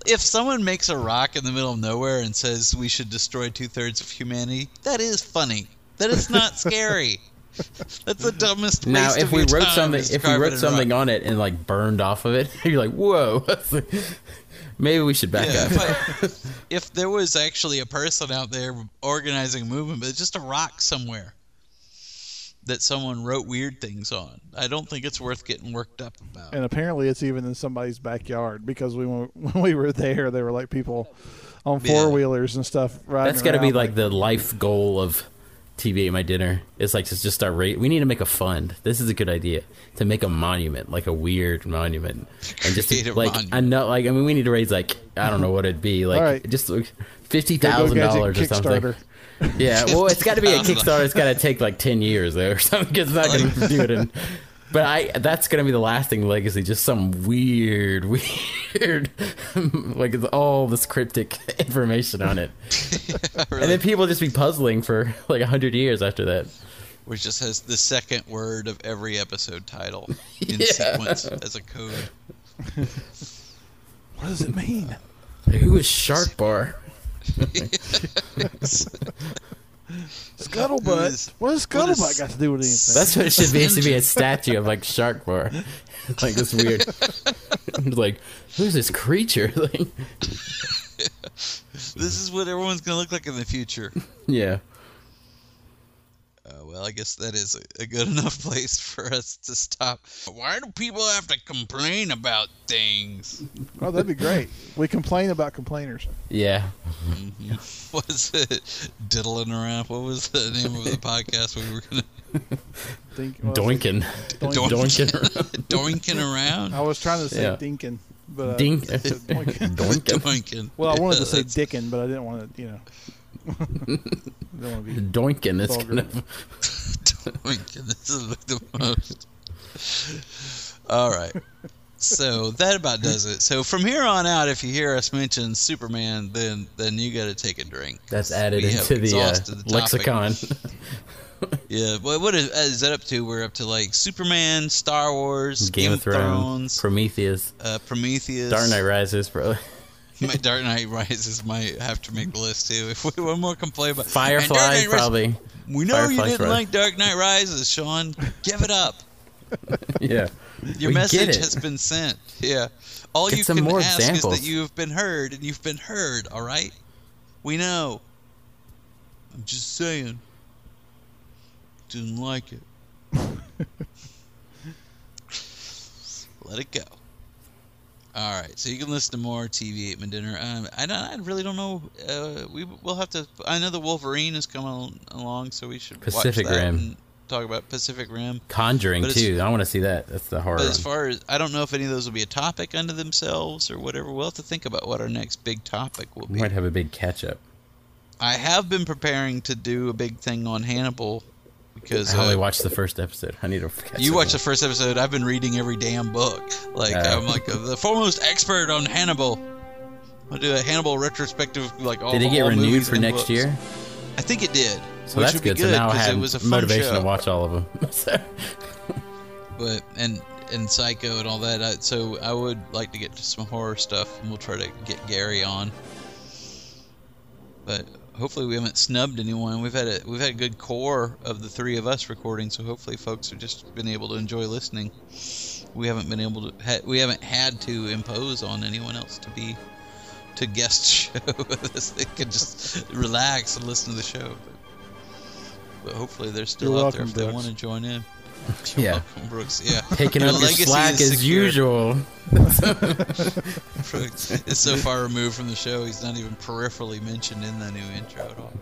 if someone makes a rock in the middle of nowhere and says we should destroy two thirds of humanity, that is funny. That is not scary. That's the dumbest. Now, if of we your wrote something, if we wrote something on it and like burned off of it, you're like, whoa. Maybe we should back Yeah, up. if, I- if there was actually a person out there organizing a movement, but it's just a rock somewhere that someone wrote weird things on, I don't think it's worth getting worked up about. And apparently, it's even in somebody's backyard because we when we were there, there were like people on four wheelers and stuff. Riding That's got to be around, like the life goal of TV Ate My Dinner. It's like to just start rate. We need to make a fund. This is a good idea to make a monument, like a weird monument, and just to, like monument. I know, like I mean, we need to raise like I don't know what it'd be, like All right. just like fifty Go- go thousand Gadget dollars or something. Yeah, well, it's got to be a Kickstarter. It's got to take like ten years though, or something. 'cause it's not going to do it in. But I, that's going to be the lasting legacy. Just some weird, weird, like all this cryptic information on it, Really. and then people just be puzzling for like a hundred years after that. which just has the second word of every episode title in Yeah. sequence as a code. What does it mean? Who is Shark Bar? Scuttlebutt. What does what is- scuttlebutt got to do with anything? That's what it should be. It should be a statue of like Shark Bar, like this weird. like, who's this creature? Like, This is what everyone's gonna look like in the future. yeah. Well, I guess that is a, a good enough place for us to stop. Why do people have to complain about things? Oh, that'd be great. We complain about complainers. Yeah. What is it? Diddling around. What was the name of the podcast we were gonna Think, well, Doinkin. Doink- Doinkin. around. doinking around? I was trying to say Yeah. Dinkin, but uh, Dink. I said Doinkin. Doinkin. Doinking. Well, I wanted to say that's- Dickin, but I didn't want to, you know. Don't be. Doinkin is Vulgar. kind of. Doinking. This is like the most. All right. so that about does it. So from here on out, if you hear us mention Superman, then then you got to take a drink. That's added We into the, uh, the lexicon. Yeah, what what is, is that up to? We're up to like Superman, Star Wars, Game of Thrones, Prometheus, uh, Prometheus, Dark Knight Rises, bro. My Dark Knight Rises might have to make the list too. If we one more complaint about Firefly, Rises- probably. We know you didn't like Dark Knight Rises, Sean. Give it up. yeah. Your We message has been sent. Yeah. All Get you can ask examples. is that you have been heard, and you've been heard. All right. We know. I'm just saying. Didn't like it. Let it go. All right, so you can listen to more TV Ate My Dinner. Um, I don't, I really don't know. Uh, we will have to. I know the Wolverine is coming along, so we should Pacific Rim. and talk about Pacific Rim. Conjuring too. I want to see that. That's the horror. But as far as I don't know if any of those will be a topic unto themselves or whatever. We'll have to think about what our next big topic will we be. might have a big catch up. I have been preparing to do a big thing on Hannibal because I only uh, watched the first episode. I need to catch you watched the first episode. I've been reading every damn book. Like Yeah. I'm like uh, the foremost expert on Hannibal. I'll do a Hannibal retrospective, like all. Did it get renewed for next books. year? I think it did. So that's be good. So now I it was a fun motivation show. to watch all of them. So- but and and Psycho and all that. I, so I would like to get to some horror stuff, and we'll try to get Gary on. But hopefully we haven't snubbed anyone. We've had a we've had a good core of the three of us recording, so hopefully folks have just been able to enjoy listening. We haven't been able to ha- we haven't had to impose on anyone else to be to guest show with us. They can just relax and listen to the show. But, but hopefully they're still You're out there welcome, if they want to join in. Yeah. Welcome, Brooks. Yeah. Taking up your slack as secure. usual. Brooks is so far removed from the show, he's not even peripherally mentioned in the new intro at all.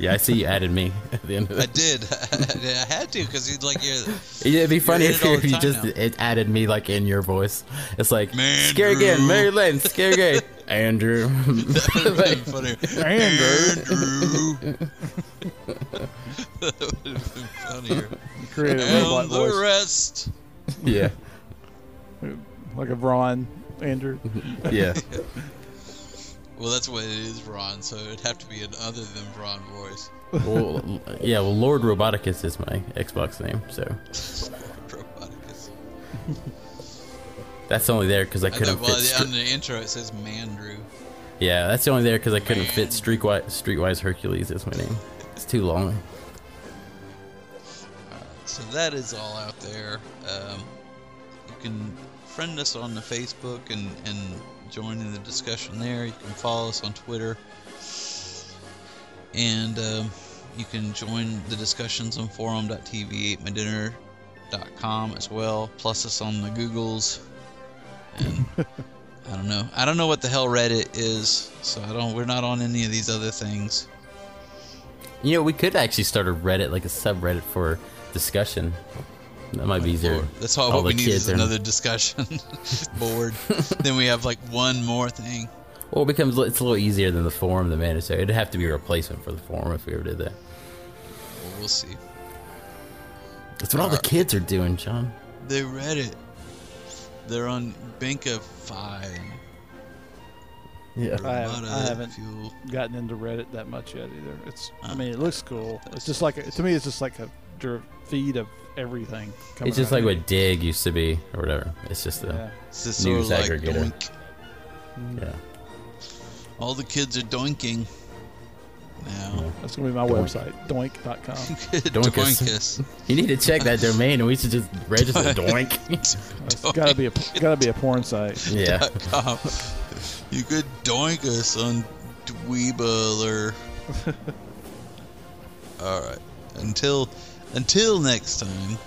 Yeah, I see you added me at the end of I it. did. I had to because he's like you're. It'd be funny in if, it all you- the if you time just now. it added me like in your voice. It's like Man, scare again, Mary Lynn, scare again, Andrew. That would have been funny. Andrew. that would have been funnier. Create a and robot the voice. rest. yeah, like a Ron Andrew. yeah. Well, that's what it is, Ron. So it'd have to be an other than Ron voice. Well, yeah. Well, Lord Roboticus is my Xbox name, so Roboticus. that's only there because I I couldn't know, well, fit. on the intro it says Mandrew. yeah, that's the only there because I couldn't fit Streetwise, Streetwise Hercules as my name. It's too long. So that is all out there. Um, you can friend us on the Facebook and, and join in the discussion there. You can follow us on Twitter. And um, you can join the discussions on forum.tv, 8mydinner.com as well. Plus us on the Googles. And I don't know. I don't know what the hell Reddit is, so I don't. We're not on any of these other things. You know, we could actually start a Reddit, like a subreddit for discussion. That might be easier. Lord. That's all, All what we the need kids is are- another discussion board. then we have like one more thing. Well, it becomes it's a little easier than the forum, the mandatory. It'd have to be a replacement for the forum if we ever did that. Well, we'll see. That's what all the kids are doing, John. They read it. They're on Bankify. Yeah. I haven't, I haven't Fuel. gotten into Reddit that much yet either. It's, I Uh, mean, it looks cool. It's just like a, to me, it's just like a feed of everything. coming It's just out. like what Digg used to be, or whatever. It's just a Yeah. It's just sort news of like aggregator. doink. Mm. Yeah. All the kids are doinking now. That's gonna be my website, doink.com. Doinkus. Doinkus. You need to check that domain, and we should just register Doink. It's gotta be a gotta be a porn site. Yeah. com. You could doink us on Dweeble or. All right. Until until next time.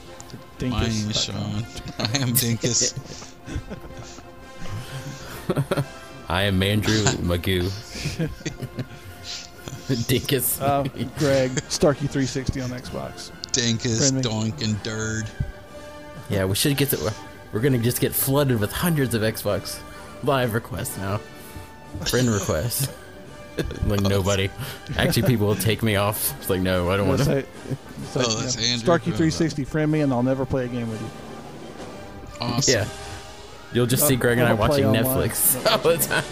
My name is Sean. I am Dinkus. I am Mandrew Magoo. Dinkus. Uh, Greg Starkey360 on Xbox. Dinkus, Friend me. Doink, and Dird. Yeah, we should get to. We're gonna just get flooded with hundreds of Xbox live requests now. Friend requests. like nobody. Actually, people will take me off. It's like, no, I don't want to. say- like, Oh, that's you know, Andrew. Starkey360, friend me, and I'll never play a game with you. Awesome. Yeah. You'll just see Greg and I I'll watching online. Netflix all the time.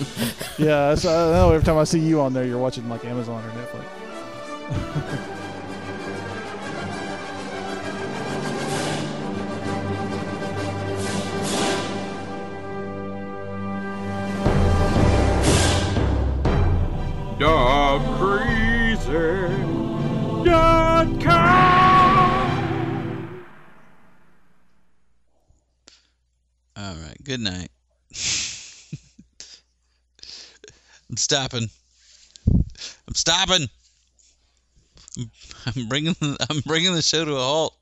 Yeah, so I know every time I see you on there, you're watching like Amazon or Netflix. All right. Good night. I'm stopping. I'm stopping. I'm bringing. I'm bringing the show to a halt.